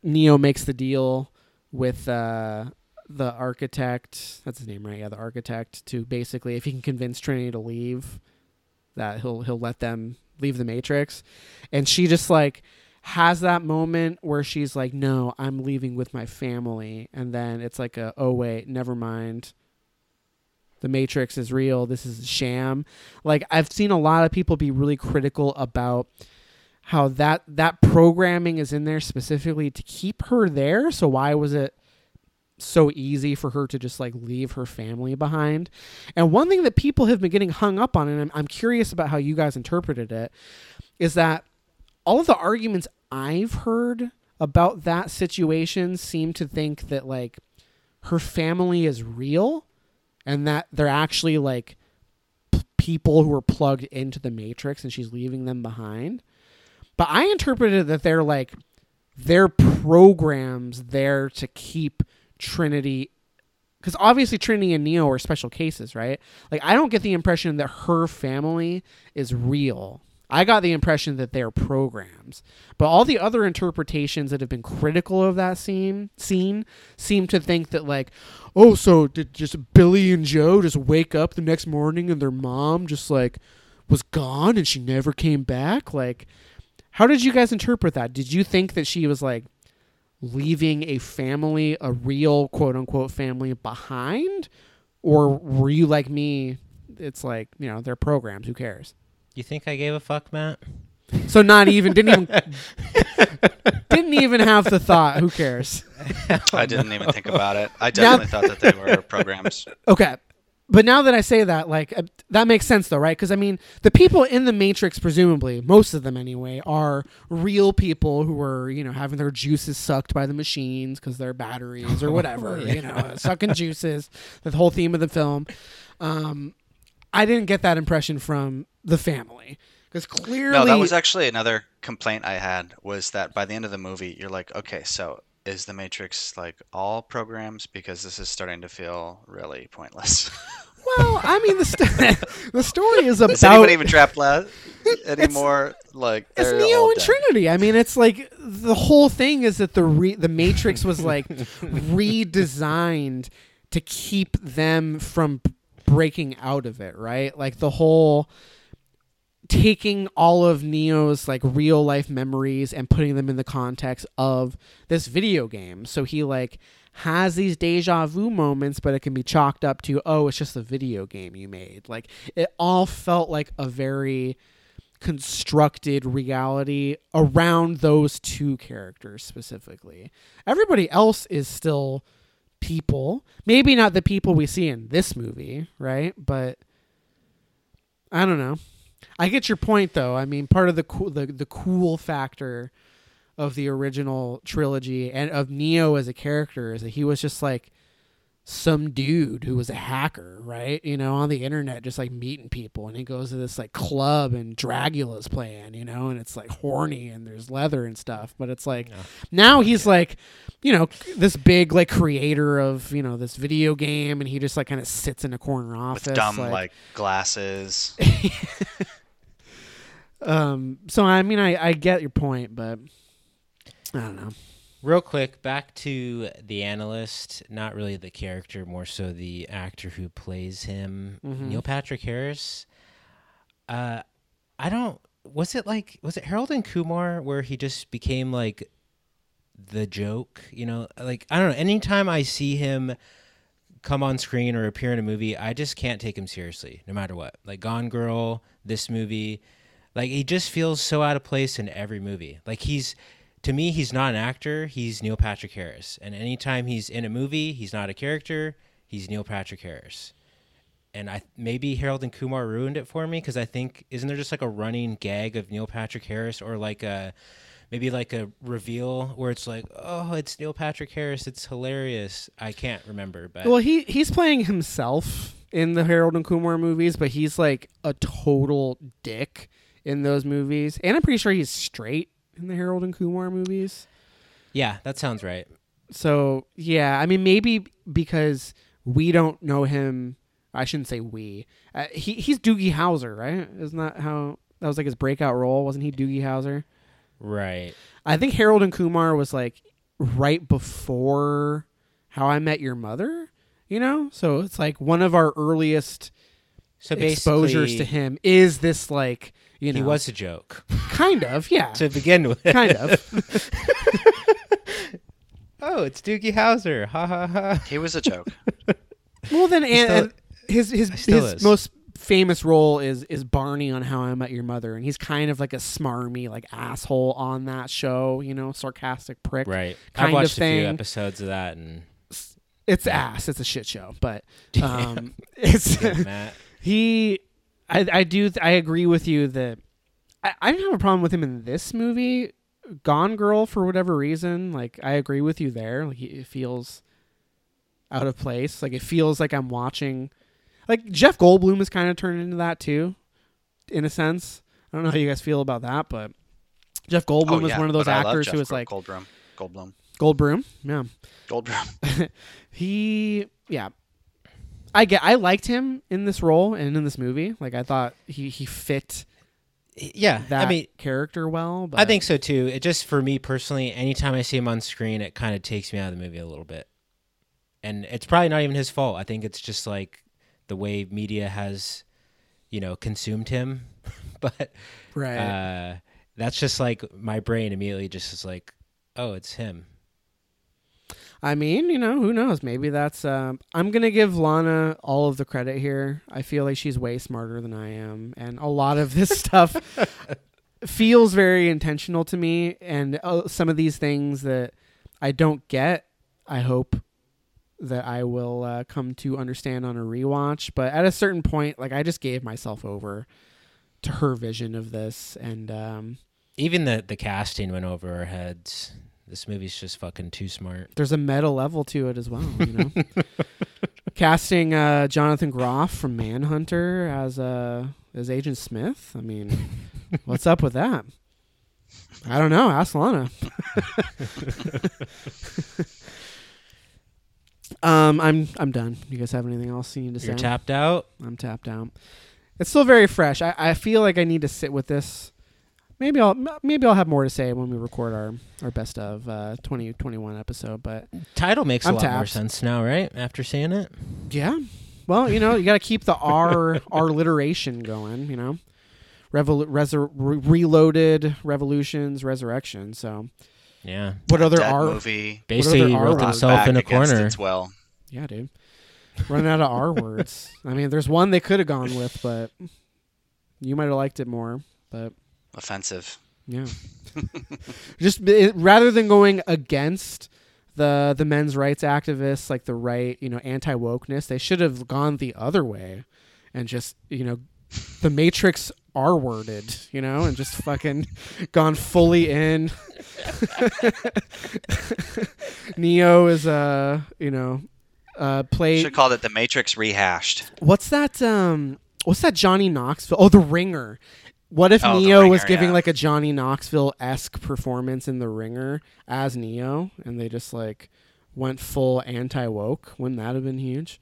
[SPEAKER 1] Neo makes the deal with uh, the architect. That's his name, right? Yeah, the architect to basically, if he can convince Trinity to leave, that he'll he'll let them leave the Matrix. And she just like has that moment where she's like, "No, I'm leaving with my family," and then it's like a, "Oh wait, never mind." The Matrix is real. This is a sham. Like I've seen a lot of people be really critical about how that that programming is in there specifically to keep her there. So why was it so easy for her to just like leave her family behind? And one thing that people have been getting hung up on, and I'm, I'm curious about how you guys interpreted it, is that all of the arguments I've heard about that situation seem to think that like her family is real and that they're actually like p- people who are plugged into the matrix and she's leaving them behind. But I interpreted that they're like they're programs there to keep Trinity because obviously Trinity and Neo are special cases, right? Like I don't get the impression that her family is real. I got the impression that they're programs. But all the other interpretations that have been critical of that scene scene seem to think that like, oh, so did just Billy and Joe just wake up the next morning and their mom just like was gone and she never came back? Like how did you guys interpret that? Did you think that she was like leaving a family, a real quote unquote family behind? Or were you like me? It's like, you know, they're programs. Who cares?
[SPEAKER 3] You think I gave a fuck, Matt?
[SPEAKER 1] So not even didn't even didn't even have the thought. Who cares?
[SPEAKER 2] I didn't even think about it. I definitely thought that they were programs.
[SPEAKER 1] Okay. But now that I say that, like uh, that makes sense though, right? Because I mean, the people in the Matrix, presumably, most of them anyway, are real people who are, you know, having their juices sucked by the machines because they're batteries or whatever, you know, sucking juices. The whole theme of the film. Um, I didn't get that impression from the family because clearly,
[SPEAKER 2] No, that was actually another complaint I had was that by the end of the movie, you're like, okay, so is the Matrix like all programs? Because this is starting to feel really pointless.
[SPEAKER 1] well, I mean, the st- the story is about
[SPEAKER 2] is anyone even trapped anymore? like
[SPEAKER 1] It's Neo and
[SPEAKER 2] dead.
[SPEAKER 1] Trinity. I mean, it's like the whole thing is that the re- the Matrix was like redesigned to keep them from breaking out of it, right? Like the whole taking all of Neo's like real life memories and putting them in the context of this video game. So he like has these deja vu moments, but it can be chalked up to, oh, it's just a video game you made. Like it all felt like a very constructed reality around those two characters specifically. Everybody else is still people. Maybe not the people we see in this movie, right? But I don't know. I get your point though. I mean, part of the cool the, the cool factor of the original trilogy and of Neo as a character is that he was just like some dude who was a hacker, right? You know, on the internet, just like meeting people, and he goes to this like club and Dracula's playing, you know, and it's like horny and there's leather and stuff. But it's like
[SPEAKER 3] Yeah.
[SPEAKER 1] now he's like, you know, this big like creator of you know this video game, and he just like kind of sits in a corner office,
[SPEAKER 2] with dumb like, glasses.
[SPEAKER 1] um. So I mean, I I get your point, but I don't know.
[SPEAKER 3] Real quick, back to the analyst, not really the character, more so the actor who plays him,
[SPEAKER 1] Mhm.
[SPEAKER 3] Neil Patrick Harris. Uh, I don't. Was it like was it Harold and Kumar where he just became like the joke? You know, like I don't know. Anytime I see him come on screen or appear in a movie, I just can't take him seriously, no matter what. Like Gone Girl, this movie, like he just feels so out of place in every movie. Like he's to me, he's not an actor. He's Neil Patrick Harris. And anytime he's in a movie, he's not a character. He's Neil Patrick Harris. And I maybe Harold and Kumar ruined it for me because I think isn't there just like a running gag of Neil Patrick Harris or like a maybe like a reveal where it's like oh it's Neil Patrick Harris it's hilarious I can't remember but
[SPEAKER 1] Well, he he's playing himself in the Harold and Kumar movies, but he's like a total dick in those movies, and I'm pretty sure he's straight in the Harold and Kumar movies.
[SPEAKER 3] yeah that sounds right
[SPEAKER 1] So yeah, I mean maybe because we don't know him. I shouldn't say we. Uh, he he's Doogie Howser, right? Isn't that how that was like his breakout role? Wasn't he Doogie Howser?
[SPEAKER 3] right
[SPEAKER 1] I think Harold and Kumar was like right before How I Met Your Mother. You know, so it's like one of our earliest
[SPEAKER 3] so
[SPEAKER 1] exposures to him is this like You know,
[SPEAKER 3] He was a joke
[SPEAKER 1] kind of, yeah,
[SPEAKER 3] to begin with.
[SPEAKER 1] kind of.
[SPEAKER 3] oh, it's Doogie Howser. Ha ha ha.
[SPEAKER 2] He was a joke.
[SPEAKER 1] Well, then, and,
[SPEAKER 3] still-
[SPEAKER 1] and his his his
[SPEAKER 3] is.
[SPEAKER 1] most famous role is is Barney on How I Met Your Mother, and he's kind of like a smarmy like asshole on that show. You know, sarcastic prick.
[SPEAKER 3] Right.
[SPEAKER 1] Kind
[SPEAKER 3] I've
[SPEAKER 1] of
[SPEAKER 3] watched a few episodes of that and
[SPEAKER 1] It's ass. It's a shit show, but um, it's
[SPEAKER 3] yeah, Matt.
[SPEAKER 1] he. I I do I agree with you that I, I didn't have a problem with him in this movie. Gone Girl for whatever reason, like I agree with you there. Like it feels out of place. Like it feels like I'm watching. Like Jeff Goldblum is kind of turned into that too, in a sense. I don't know how you guys feel about that, but Jeff oh, Goldblum
[SPEAKER 2] Oh,
[SPEAKER 1] was
[SPEAKER 2] yeah,
[SPEAKER 1] one of those
[SPEAKER 2] but I love
[SPEAKER 1] actors who was
[SPEAKER 2] Gold-
[SPEAKER 1] like
[SPEAKER 2] Goldblum. Goldblum.
[SPEAKER 1] Goldblum. Yeah,
[SPEAKER 2] Goldblum.
[SPEAKER 1] he yeah. I get. I liked him in this role and in this movie. Like I thought he he fit
[SPEAKER 3] Yeah.
[SPEAKER 1] that
[SPEAKER 3] I mean,
[SPEAKER 1] character well. But
[SPEAKER 3] I think so too. It just for me personally, anytime I see him on screen, it kind of takes me out of the movie a little bit. And it's probably not even his fault. I think it's just like the way media has, you know, consumed him. but
[SPEAKER 1] right.
[SPEAKER 3] uh, that's just like my brain immediately just is like, oh, it's him.
[SPEAKER 1] I mean, you know, who knows? Maybe that's. Um, I'm gonna give Lana all of the credit here. I feel like she's way smarter than I am, and a lot of this stuff feels very intentional to me. And uh, some of these things that I don't get, I hope that I will uh, come to understand on a rewatch. But at a certain point, like I just gave myself over to her vision of this, and um,
[SPEAKER 3] Even the the casting went over our heads. This movie's just fucking too smart.
[SPEAKER 1] there's a meta level to it as well. You know, casting uh, Jonathan Groff from Mindhunter as uh, as Agent Smith. I mean, what's up with that? I don't know. Ask Lana. um, I'm I'm done. You guys have anything else you need to say?
[SPEAKER 3] You're tapped out.
[SPEAKER 1] I'm tapped out. It's still very fresh. I, I feel like I need to sit with this. Maybe I'll maybe I'll have more to say when we record our, our best of uh, 2021 episode. But
[SPEAKER 3] Title makes
[SPEAKER 1] I'm
[SPEAKER 3] a lot more sense now, right? After seeing it.
[SPEAKER 1] yeah, well, you know, you got to keep the R R alliteration going. You know, Revol- resur- re- reloaded revolutions resurrection. So
[SPEAKER 3] Yeah.
[SPEAKER 1] what other
[SPEAKER 2] Dead
[SPEAKER 1] R?
[SPEAKER 2] movie.
[SPEAKER 3] Basically,
[SPEAKER 1] other
[SPEAKER 3] he
[SPEAKER 1] R
[SPEAKER 3] wrote himself in a corner.
[SPEAKER 2] Its well.
[SPEAKER 1] Yeah, dude. Running out of R words. I mean, there's one they could have gone with, but you might have liked it more. But
[SPEAKER 2] Offensive.
[SPEAKER 1] Yeah. Just it, rather than going against the the men's rights activists, like the right, you know, anti wokeness, they should have gone the other way, and just you know, the Matrix R worded, you know, and just fucking gone fully in. Neo is uh, you know, uh, play.
[SPEAKER 2] Should call it the Matrix rehashed.
[SPEAKER 1] What's that? Um, what's that? Johnny Knoxville. Oh, The Ringer. What if
[SPEAKER 2] Oh,
[SPEAKER 1] Neo was giving
[SPEAKER 2] yeah.
[SPEAKER 1] like a Johnny Knoxville esque performance in The Ringer as Neo, and they just like went full anti woke? Wouldn't that have been huge?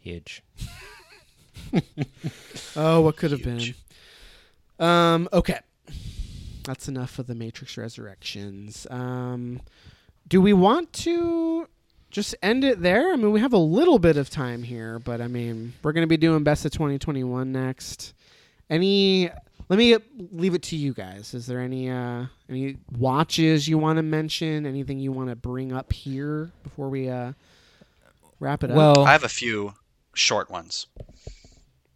[SPEAKER 3] Huge.
[SPEAKER 1] Oh, what could have been? Um. Okay, that's enough of the Matrix Resurrections. Um, do we want to just end it there? I mean, we have a little bit of time here, but I mean, we're going to be doing Best of 2021 next. Any? Let me leave it to you guys. Is there any uh any watches you want to mention? Anything you want to bring up here before we uh wrap it up?
[SPEAKER 3] Well,
[SPEAKER 2] I have a few short ones.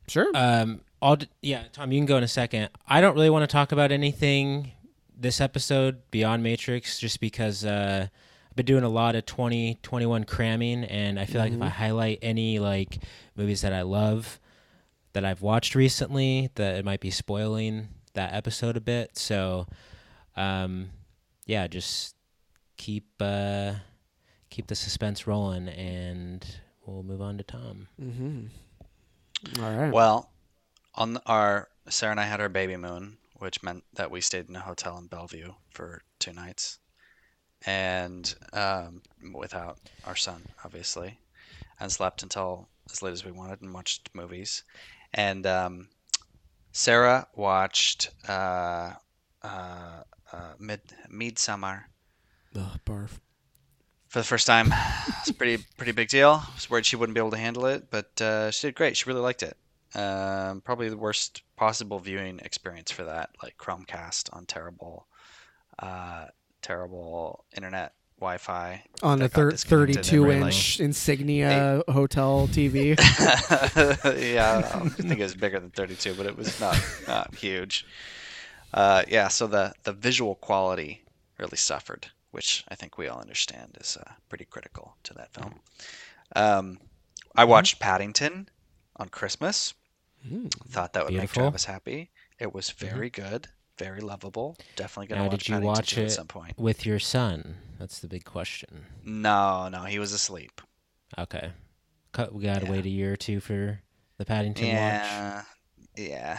[SPEAKER 1] sure.
[SPEAKER 3] Um, I'll d- yeah, Tom, you can go in a second. I don't really want to talk about anything this episode beyond Matrix, just because uh, I've been doing a lot of 2021 cramming, and I feel like if I highlight any like movies that I love that I've watched recently, that it might be spoiling that episode a bit. So, um, yeah, just keep uh, keep the suspense rolling, and we'll move on to Tom.
[SPEAKER 1] mm-hmm. All right.
[SPEAKER 2] Well, on our Sarah and I had our baby moon, which meant that we stayed in a hotel in Bellevue for two nights, and um, without our son, obviously, and slept until as late as we wanted and watched movies. And um, Sarah watched uh, uh, uh, Mid Midsummer
[SPEAKER 1] Ugh, barf.
[SPEAKER 2] for the first time. It's a pretty pretty big deal. I was worried she wouldn't be able to handle it, but uh, she did great. She really liked it. Um, probably the worst possible viewing experience for that, like Chromecast on terrible, uh, terrible internet Wi-Fi.
[SPEAKER 1] On a thir- 32
[SPEAKER 2] every, like-
[SPEAKER 1] inch insignia hotel TV.
[SPEAKER 2] yeah, I think it was bigger than 32, but it was not not huge. Uh, yeah, so the the visual quality really suffered, which I think we all understand is uh, pretty critical to that film. Um, I watched Paddington on Christmas.
[SPEAKER 1] Mm.
[SPEAKER 2] Thought that would
[SPEAKER 3] Beautiful.
[SPEAKER 2] make Travis happy. It was very good, very lovable. Definitely gonna
[SPEAKER 3] Now,
[SPEAKER 2] watch
[SPEAKER 3] did you
[SPEAKER 2] Paddington
[SPEAKER 3] watch
[SPEAKER 2] 2 at
[SPEAKER 3] it
[SPEAKER 2] some point.
[SPEAKER 3] with your son? That's the big question.
[SPEAKER 2] No, no, he was asleep.
[SPEAKER 3] Okay. We gotta
[SPEAKER 2] Yeah.
[SPEAKER 3] wait a year or two for the Paddington watch.
[SPEAKER 2] Yeah, yeah.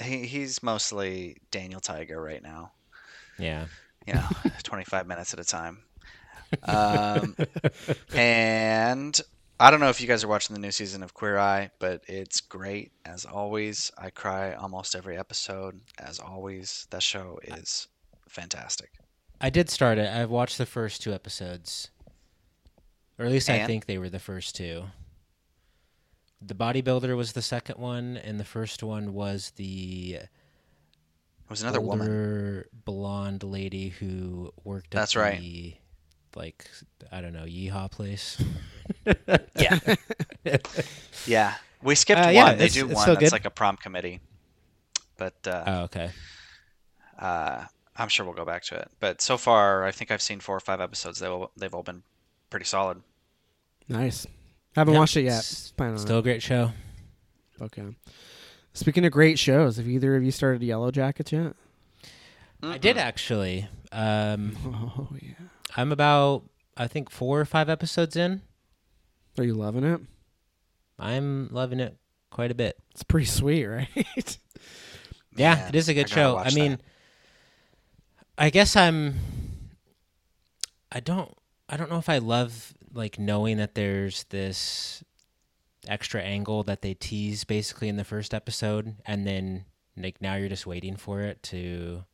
[SPEAKER 2] He he's mostly Daniel Tiger right now.
[SPEAKER 3] Yeah.
[SPEAKER 2] You know, 25 minutes at a time. Um, and I don't know if you guys are watching the new season of Queer Eye, but it's great as always. I cry almost every episode. As always, that show is fantastic.
[SPEAKER 3] I did start it. I've watched the first two episodes, or at least I think they were the first two. The bodybuilder was the second one, and the first one was the
[SPEAKER 2] It was another woman.
[SPEAKER 3] blonde lady who worked at
[SPEAKER 2] That's right.
[SPEAKER 3] the like I don't know yeehaw place.
[SPEAKER 2] Yeah. yeah. We skipped
[SPEAKER 3] Uh,
[SPEAKER 2] one.
[SPEAKER 3] yeah,
[SPEAKER 2] they do one
[SPEAKER 3] still
[SPEAKER 2] that's
[SPEAKER 3] good.
[SPEAKER 2] like a prom committee. But uh,
[SPEAKER 3] Oh, okay.
[SPEAKER 2] uh, I'm sure we'll go back to it. But so far, I think I've seen four or five episodes. They've all, they've all been pretty solid.
[SPEAKER 1] Nice. Haven't
[SPEAKER 3] Yep,
[SPEAKER 1] watched it yet.
[SPEAKER 3] s-
[SPEAKER 1] Plan
[SPEAKER 3] Still a great show.
[SPEAKER 1] Okay. Speaking of great shows, have either of you started Yellow Jackets yet?
[SPEAKER 3] I did actually. Um,
[SPEAKER 1] Oh yeah.
[SPEAKER 3] I'm about I think four or five episodes in.
[SPEAKER 1] Are you loving it?
[SPEAKER 3] I'm loving it quite a bit.
[SPEAKER 1] It's pretty sweet, right?
[SPEAKER 3] Yeah,
[SPEAKER 2] Man,
[SPEAKER 3] it is a good
[SPEAKER 2] gotta
[SPEAKER 3] show. I mean,
[SPEAKER 2] that.
[SPEAKER 3] I guess I'm. I don't. I don't know if I love like knowing that there's this extra angle that they tease basically in the first episode, and then like now you're just waiting for it to,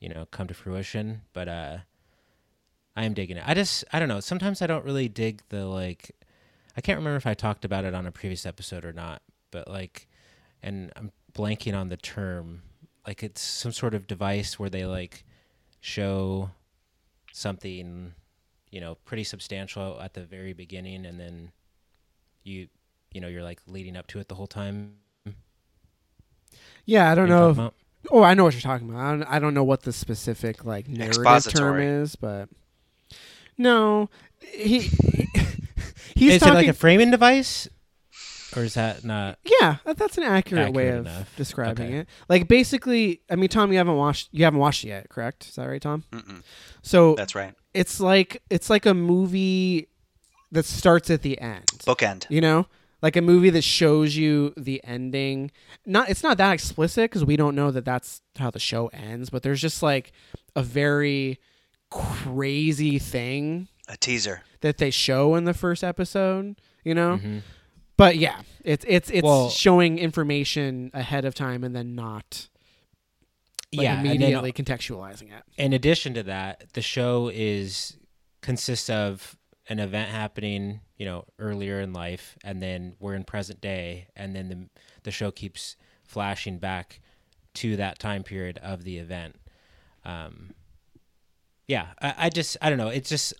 [SPEAKER 3] you know, come to fruition. But uh, I am digging it. I just I don't know. Sometimes I don't really dig the like. I can't remember if I talked about it on a previous episode or not, but like, and I'm blanking on the term. Like it's some sort of device where they like show something, you know, pretty substantial at the very beginning, and then you, you know, you're like leading up to it the whole time.
[SPEAKER 1] yeah, I don't
[SPEAKER 3] What are you
[SPEAKER 1] know. If, oh, I know what you're talking about. I don't, I don't know what the specific like narrative term is, but no, he, he he's
[SPEAKER 3] Is
[SPEAKER 1] talking.
[SPEAKER 3] it like a framing device, or is that not?
[SPEAKER 1] yeah, that- that's an accurate, way
[SPEAKER 3] Accurate
[SPEAKER 1] of
[SPEAKER 3] enough.
[SPEAKER 1] describing
[SPEAKER 3] Okay.
[SPEAKER 1] it. Like basically, I mean, Tom, you haven't watched you haven't watched it yet, correct? Is that right, Tom?
[SPEAKER 2] Mm-mm.
[SPEAKER 1] So
[SPEAKER 2] That's right.
[SPEAKER 1] it's like it's like a movie that starts at the end.
[SPEAKER 2] Bookend.
[SPEAKER 1] You know, like a movie that shows you the ending. Not it's not that explicit because we don't know that that's how the show ends, but there's just like a very crazy thing
[SPEAKER 2] A teaser.
[SPEAKER 1] that they show in the first episode. You know,
[SPEAKER 3] Mhm.
[SPEAKER 1] but yeah, it's it's it's
[SPEAKER 3] Well-
[SPEAKER 1] showing information ahead of time and then not like,
[SPEAKER 3] yeah, and then
[SPEAKER 1] immediately contextualizing it.
[SPEAKER 3] in addition to that, the show is consists of an event happening, you know, earlier in life, and then we're in present day, and then the the show keeps flashing back to that time period of the event. Um, yeah, I, I just I don't know. It's just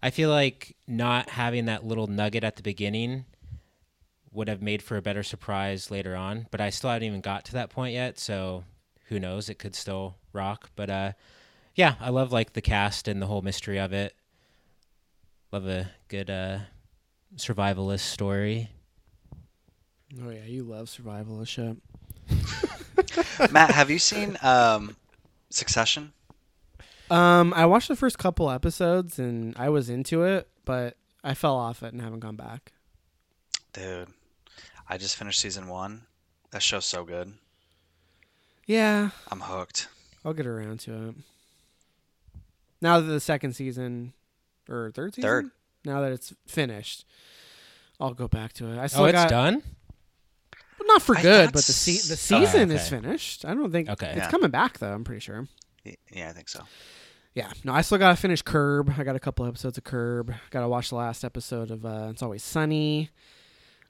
[SPEAKER 3] I feel like not having that little nugget at the beginning would have made for a better surprise later on. But I still haven't even got to that point yet, so who knows? It could still rock. But uh, yeah, I love like the cast and the whole mystery of it. Love a good uh, survivalist story.
[SPEAKER 1] Oh yeah, you love survivalist shit.
[SPEAKER 2] Matt, have you seen um, Succession?
[SPEAKER 1] Um, I watched the first couple episodes and I was into it, but I fell off it and haven't gone back.
[SPEAKER 2] Dude, I just finished season one. That show's so good.
[SPEAKER 1] Yeah,
[SPEAKER 2] I'm hooked.
[SPEAKER 1] I'll get around to it. Now that the second season or third season,
[SPEAKER 2] Third.
[SPEAKER 1] now that it's finished, I'll go back to it. I still
[SPEAKER 3] Oh, it's
[SPEAKER 1] got
[SPEAKER 3] done.
[SPEAKER 1] but not for
[SPEAKER 2] I
[SPEAKER 1] good, but the se- the season
[SPEAKER 3] Oh,
[SPEAKER 1] is finished. I don't think
[SPEAKER 3] Okay.
[SPEAKER 1] it's
[SPEAKER 2] Yeah.
[SPEAKER 1] coming back though. I'm pretty sure.
[SPEAKER 2] Yeah, I think so.
[SPEAKER 1] Yeah, no, I still gotta finish Curb. I got a couple episodes of Curb. Gotta watch the last episode of uh, It's Always Sunny.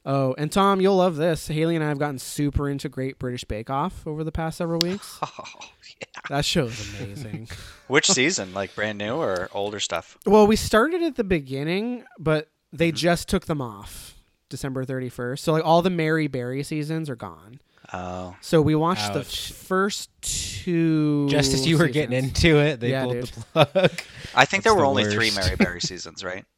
[SPEAKER 1] Oh, and Tom, you'll love this. Haley and I have gotten super into Great British Bake Off over the past several weeks.
[SPEAKER 2] Oh,
[SPEAKER 1] That show is amazing.
[SPEAKER 2] Which season? Like brand new or older stuff?
[SPEAKER 1] well, we started at the beginning, but they
[SPEAKER 2] Mm-hmm.
[SPEAKER 1] just took them off December 31st. So like all the Mary Berry seasons are gone.
[SPEAKER 2] Oh,
[SPEAKER 1] So we watched the first two.
[SPEAKER 3] Just as you were getting into it, they
[SPEAKER 1] Yeah,
[SPEAKER 3] pulled
[SPEAKER 1] dude.
[SPEAKER 3] the plug.
[SPEAKER 2] I think there were
[SPEAKER 3] the
[SPEAKER 2] only three. Mary Berry seasons, right?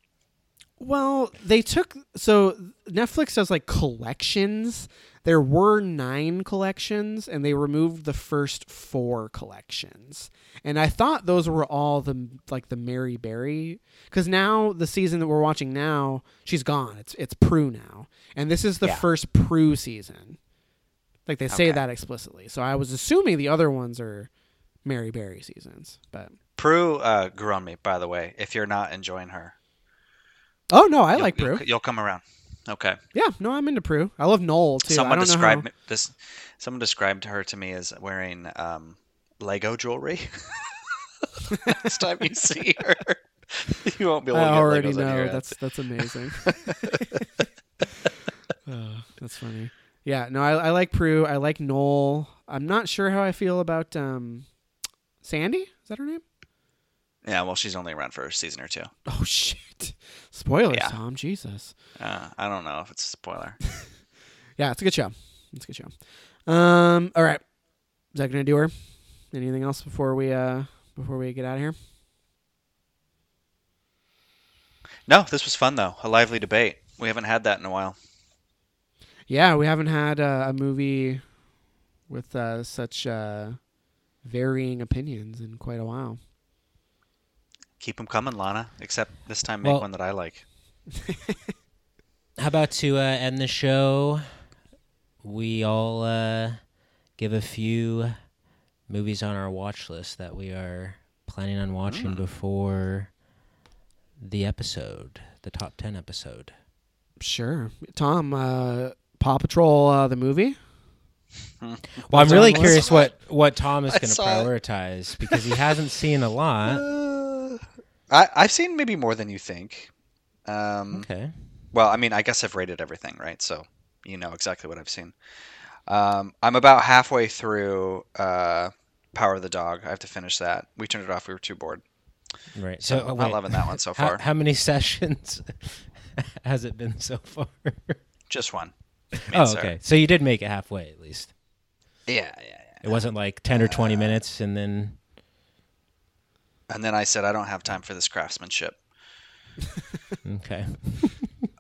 [SPEAKER 1] Well, they took so Netflix does like collections. There were nine collections, and they removed the first four collections. And I thought those were all the like the Mary Berry, because now the season that we're watching now, she's gone. It's it's Prue now, and this is the
[SPEAKER 2] Yeah.
[SPEAKER 1] first Prue season. Like they say
[SPEAKER 2] Okay.
[SPEAKER 1] that explicitly. So I was assuming the other ones are Mary Berry seasons, but
[SPEAKER 2] Prue uh, grew on me, by the way. If you're not enjoying her,
[SPEAKER 1] oh no, I
[SPEAKER 2] you'll-
[SPEAKER 1] like
[SPEAKER 2] you'll-
[SPEAKER 1] Prue.
[SPEAKER 2] You'll, come around. Okay.
[SPEAKER 1] Yeah, no, I'm into Prue. I love Noel too.
[SPEAKER 2] Someone described
[SPEAKER 1] how-
[SPEAKER 2] this. Someone described her to me as wearing um, Lego jewelry. Next time you see her, you won't be able to
[SPEAKER 1] I already
[SPEAKER 2] Legos out of your
[SPEAKER 1] know. That's that's amazing. oh, that's funny. Yeah, no, I, I like Prue. I like Noel. I'm not sure how I feel about um, Sandy. Is that her name?
[SPEAKER 2] Yeah, well, she's only around for a season or two.
[SPEAKER 1] Oh shit! Spoilers,
[SPEAKER 2] Yeah.
[SPEAKER 1] Tom. Jesus.
[SPEAKER 2] Uh, I don't know if it's a spoiler.
[SPEAKER 1] Yeah, it's a good show. It's a good show. Um, all right. Is that gonna do her? Anything else before we uh before we get out of here?
[SPEAKER 2] No, this was fun though. A lively debate. We haven't had that in a while.
[SPEAKER 1] Yeah, we haven't had uh, a movie with uh, such uh, varying opinions in quite a while.
[SPEAKER 2] Keep them coming, Lana. Except this time, make
[SPEAKER 3] Well-
[SPEAKER 2] one that I like.
[SPEAKER 3] How about to uh, end the show? We all uh, give a few movies on our watch list that we are planning on watching
[SPEAKER 2] Mm.
[SPEAKER 3] before the episode, the top 10 episode.
[SPEAKER 1] Sure, Tom. Uh, Paw Patrol, uh, the movie.
[SPEAKER 3] Well, I'm really curious what, what Tom is going to
[SPEAKER 2] saw it.
[SPEAKER 3] prioritize because he hasn't seen a lot.
[SPEAKER 2] Uh, I, I've seen maybe more than you think. Um,
[SPEAKER 3] Okay.
[SPEAKER 2] Well, I mean, I guess I've rated everything, right? So you know exactly what I've seen. Um, I'm about halfway through uh, Power of the Dog. I have to finish that. We turned it off. We were too bored.
[SPEAKER 3] Right.
[SPEAKER 2] So,
[SPEAKER 3] So,
[SPEAKER 2] I'm
[SPEAKER 3] wait,
[SPEAKER 2] not loving that one so
[SPEAKER 3] how,
[SPEAKER 2] far.
[SPEAKER 3] how many sessions has it been so far?
[SPEAKER 2] Just one. Me
[SPEAKER 3] oh,
[SPEAKER 2] Sarah.
[SPEAKER 3] okay. So you did make it halfway at least.
[SPEAKER 2] Yeah, yeah, yeah.
[SPEAKER 3] It wasn't like 10 or 20 minutes and then.
[SPEAKER 2] And then I said, I don't have time for this craftsmanship.
[SPEAKER 3] Okay.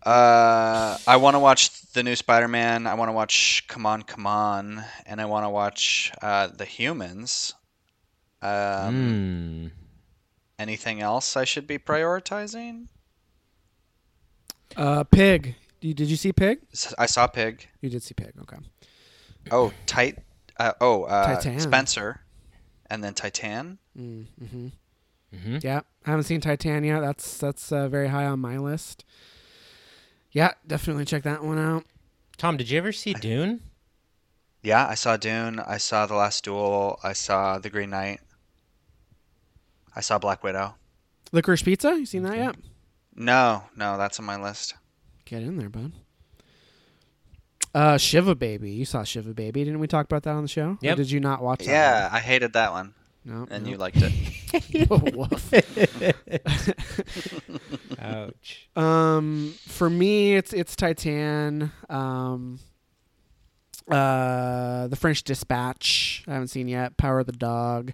[SPEAKER 2] Uh, I want to watch the new Spider-Man. I want to watch Come On, Come On, and I want to watch uh, The Humans. Um,
[SPEAKER 3] Hmm.
[SPEAKER 2] Anything else I should be prioritizing?
[SPEAKER 1] Uh, Pig. You, did you see Pig?
[SPEAKER 2] I saw Pig.
[SPEAKER 1] You did see Pig. Okay.
[SPEAKER 2] Oh, Tight. Uh, oh, uh,
[SPEAKER 1] Titane.
[SPEAKER 2] Spencer, and then Titane.
[SPEAKER 1] Mm-hmm.
[SPEAKER 3] hmm
[SPEAKER 1] Yeah, I haven't seen Titania. That's that's uh, very high on my list. Yeah, definitely check that one out.
[SPEAKER 3] Tom, did you ever see Dune?
[SPEAKER 2] Yeah, I saw Dune. I saw The Last Duel. I saw The Green Knight. I saw Black Widow.
[SPEAKER 1] Licorice Pizza. You seen that
[SPEAKER 3] Okay.
[SPEAKER 1] yet?
[SPEAKER 2] No, no, that's on my list.
[SPEAKER 1] Get in there, bud. Uh, Shiva Baby. You saw Shiva Baby, didn't we talk about that on the show?
[SPEAKER 3] Yeah.
[SPEAKER 1] Did you not watch that?
[SPEAKER 2] Yeah, I hated that one,
[SPEAKER 1] one? No.
[SPEAKER 2] and
[SPEAKER 1] no.
[SPEAKER 2] you liked it.
[SPEAKER 1] Oh.
[SPEAKER 3] Ouch.
[SPEAKER 1] Um, for me, it's it's Titane. Um, uh, the French Dispatch. I haven't seen yet. Power of the Dog.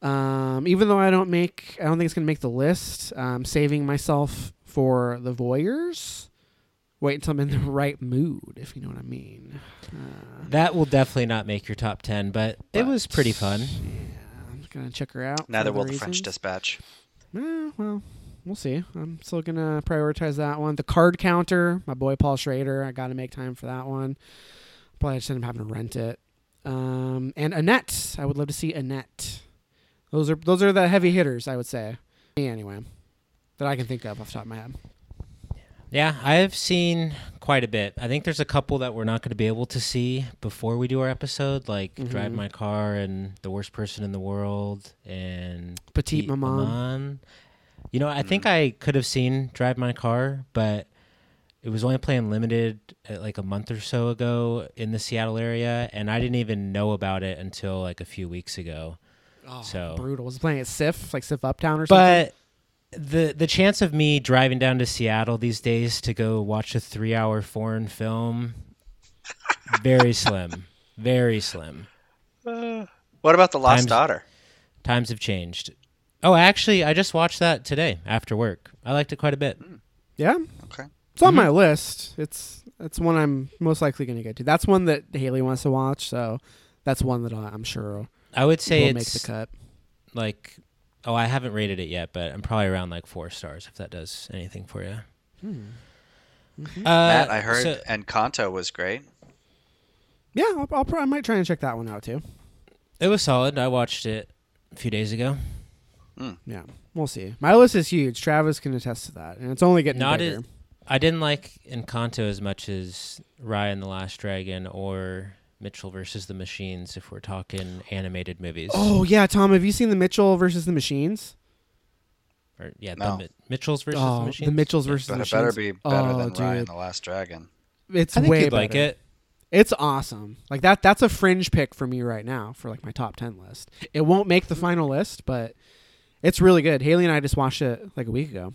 [SPEAKER 1] Um, even though I don't make, I don't think it's gonna make the list. I'm saving myself for the Voyeurs. Wait until I'm in the right mood, if you know what I mean. Uh,
[SPEAKER 3] That will definitely not make your top 10, but, it was pretty fun.
[SPEAKER 1] Yeah, I'm gonna check her out.
[SPEAKER 2] Neither
[SPEAKER 1] other
[SPEAKER 2] will the French. Dispatch.
[SPEAKER 1] Eh, well, we'll see. I'm still gonna prioritize that one. The card counter, my boy Paul Schrader. I got to make time for that one. Probably just end up having to rent it. Um, and Annette, I would love to see Annette. Those are those are the heavy hitters, I would say. Me anyway, that I can think of off the top of my head.
[SPEAKER 3] Yeah, I've seen quite a bit. I think there's a couple that we're not going to be able to see before we do our episode, like Drive
[SPEAKER 1] Mhm.
[SPEAKER 3] My Car and The Worst Person in the World and
[SPEAKER 1] Petite
[SPEAKER 3] Petite
[SPEAKER 1] Maman.
[SPEAKER 3] Maman. You know, I think
[SPEAKER 2] Mm.
[SPEAKER 3] I could have seen Drive My Car, but it it was only playing limited uh, like a month or so ago in the Seattle area, and I didn't even know about it until like a few weeks ago.
[SPEAKER 1] Oh,
[SPEAKER 3] So-
[SPEAKER 1] brutal. Was it playing at SIFF, like SIFF Uptown or something?
[SPEAKER 3] But the the chance of me driving down to Seattle these days to go watch a three hour foreign film, very slim, very slim.
[SPEAKER 2] What about the Lost
[SPEAKER 3] Times-
[SPEAKER 2] Daughter?
[SPEAKER 3] Times have changed. Oh, actually, I just watched that today after work. I liked it quite a bit.
[SPEAKER 1] yeah,
[SPEAKER 2] Okay.
[SPEAKER 1] it's on
[SPEAKER 3] Mhm.
[SPEAKER 1] my list. It's it's one I'm most likely going to get to. That's one that Haley wants to watch, so that's one that I- I'm sure
[SPEAKER 3] I would say
[SPEAKER 1] will make the cut.
[SPEAKER 3] like, oh, I haven't rated it yet, but I'm probably around like four stars if that does anything for you.
[SPEAKER 1] Hmm. Mhm.
[SPEAKER 3] Uh,
[SPEAKER 2] Matt, I heard
[SPEAKER 3] so-
[SPEAKER 2] Encanto was great.
[SPEAKER 1] Yeah, I'll, I'll pro- I might try and check that one out too.
[SPEAKER 3] it was solid. I watched it a few days ago.
[SPEAKER 1] Yeah, we'll see. My list is huge. Travis can attest to that, and it's only getting
[SPEAKER 3] Not
[SPEAKER 1] bigger.
[SPEAKER 3] as- I didn't like Encanto as much as Raya and the Last Dragon or Mitchell versus the Machines if we're talking animated movies.
[SPEAKER 1] Oh yeah, Tom, have you seen the Mitchell versus the Machines?
[SPEAKER 3] Or, yeah,
[SPEAKER 2] No.
[SPEAKER 3] the Mi- Mitchells versus
[SPEAKER 1] oh,
[SPEAKER 3] the Machines.
[SPEAKER 1] the Mitchells
[SPEAKER 3] Yeah.
[SPEAKER 1] versus
[SPEAKER 2] But
[SPEAKER 1] the
[SPEAKER 2] it better be better
[SPEAKER 1] Oh,
[SPEAKER 2] than Raya and
[SPEAKER 1] dude.
[SPEAKER 2] the Last Dragon.
[SPEAKER 1] It's
[SPEAKER 3] I think
[SPEAKER 1] way
[SPEAKER 3] you'd like it.
[SPEAKER 1] It's awesome. Like that. That's a fringe pick for me right now for like my top ten list. It won't make the final list, but it's really good. Haley and I just watched it like a week ago.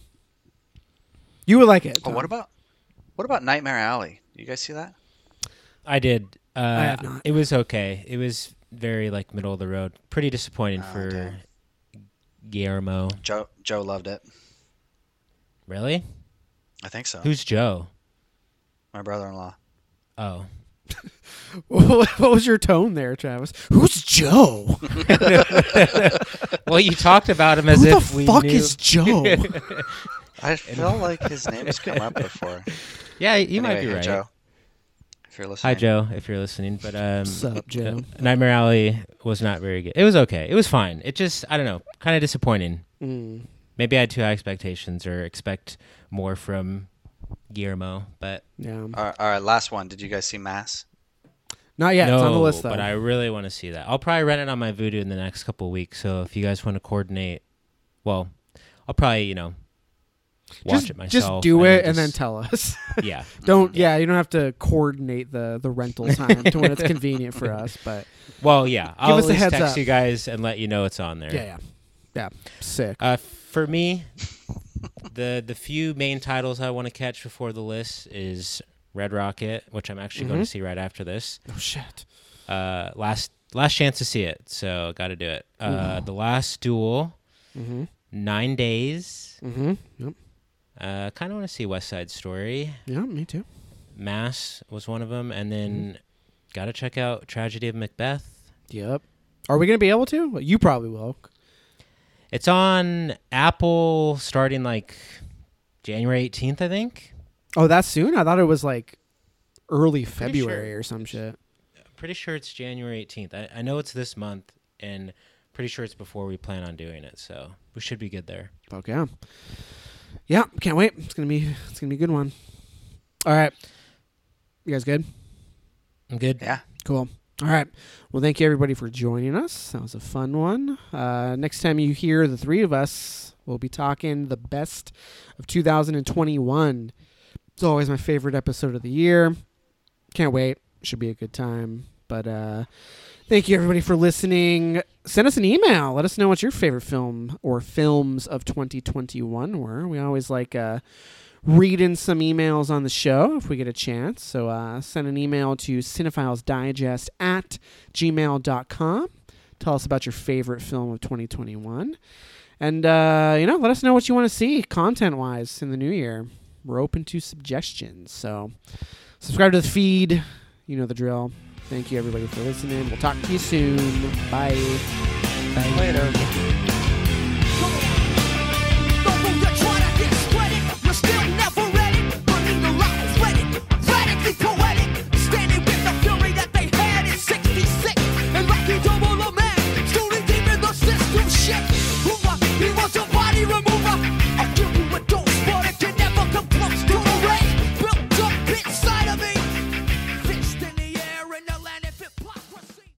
[SPEAKER 1] You would like it.
[SPEAKER 2] Oh, what about what about Nightmare Alley? You guys see that?
[SPEAKER 3] I did. Uh,
[SPEAKER 1] have not.
[SPEAKER 3] It was okay. It was very like middle of the road. Pretty disappointing
[SPEAKER 2] Oh,
[SPEAKER 3] for
[SPEAKER 2] damn.
[SPEAKER 3] Guillermo.
[SPEAKER 2] Joe Joe loved it.
[SPEAKER 3] Really?
[SPEAKER 2] I think so.
[SPEAKER 3] Who's Joe?
[SPEAKER 2] My brother-in-law.
[SPEAKER 3] Oh,
[SPEAKER 1] what was your tone there, Travis? Who's Joe?
[SPEAKER 3] well, you talked about him as if.
[SPEAKER 1] Who
[SPEAKER 3] if
[SPEAKER 1] the
[SPEAKER 3] we
[SPEAKER 1] fuck
[SPEAKER 3] knew.
[SPEAKER 1] is Joe?
[SPEAKER 2] I feel like his name's come up before.
[SPEAKER 3] yeah, you might be right.
[SPEAKER 2] Joe. If you're listening.
[SPEAKER 3] Hi, Joe, if you're listening. But um,
[SPEAKER 1] What's up, Joe?
[SPEAKER 3] uh, Nightmare Alley was not very good. It was okay. It was fine. It just, I don't know, kind of disappointing.
[SPEAKER 1] Mm.
[SPEAKER 3] Maybe I had too high expectations or expect more from Guillermo, but
[SPEAKER 1] Yeah.
[SPEAKER 2] All right, all right, last one. Did you guys see Mass?
[SPEAKER 1] Not yet.
[SPEAKER 3] no,
[SPEAKER 1] it's on the list though.
[SPEAKER 3] but I really want to see that. I'll probably rent it on my Vudu in the next couple of weeks. So if you guys want to coordinate, well, I'll probably you know watch
[SPEAKER 1] just,
[SPEAKER 3] it myself.
[SPEAKER 1] just do it and then tell us.
[SPEAKER 3] yeah,
[SPEAKER 1] don't. Yeah, you don't have to coordinate the the rental time to when it's convenient for us. But
[SPEAKER 3] Well, yeah, I'll
[SPEAKER 1] us a heads
[SPEAKER 3] text
[SPEAKER 1] up.
[SPEAKER 3] you guys and let you know it's on there.
[SPEAKER 1] yeah, yeah, yeah. Sick.
[SPEAKER 3] Uh, for me, the the few main titles I want to catch before the list is Red Rocket, which I'm actually going
[SPEAKER 1] Mhm.
[SPEAKER 3] to see right after this.
[SPEAKER 1] Oh shit.
[SPEAKER 3] Uh, last last chance to see it, so got to do it. Uh, the Last Duel,
[SPEAKER 1] Mm-hmm.
[SPEAKER 3] Nine Days.
[SPEAKER 1] Mm-hmm. Yep.
[SPEAKER 3] Uh, kind of want to see West Side Story.
[SPEAKER 1] Yeah, me too.
[SPEAKER 3] Mass was one of them, and then
[SPEAKER 1] Mm-hmm.
[SPEAKER 3] got to check out Tragedy of Macbeth.
[SPEAKER 1] Yep. Are we gonna be able to? Well, you probably will.
[SPEAKER 3] It's on Apple starting like January 18th, I think.
[SPEAKER 1] Oh, that's soon. I thought it was like early February
[SPEAKER 3] sure.
[SPEAKER 1] or some shit.
[SPEAKER 3] Pretty sure it's January 18th. I, I know it's this month, and pretty sure it's before we plan on doing it. So we should be good there.
[SPEAKER 1] Fuck yeah. Yeah, can't wait. It's gonna be it's gonna be a good one. All right. You guys good?
[SPEAKER 3] I'm good.
[SPEAKER 2] Yeah.
[SPEAKER 1] Cool. All right. Well, thank you everybody for joining us. That was a fun one. Uh, next time you hear the three of us, we'll be talking the best of 2021. It's always my favorite episode of the year. Can't wait. Should be a good time. But uh, thank you everybody for listening. Send us an email. Let us know what your favorite film or films of 2021 were. We always like uh, reading some emails on the show if we get a chance. So uh, send an email to cinephilesdigest at gmail.com. Tell us about your favorite film of 2021. And, uh, you know, let us know what you want to see content wise in the new year. We're open to suggestions. So subscribe to the feed. You know the drill. Thank you, everybody, for listening. We'll talk to you soon. Bye. Bye.
[SPEAKER 2] Later.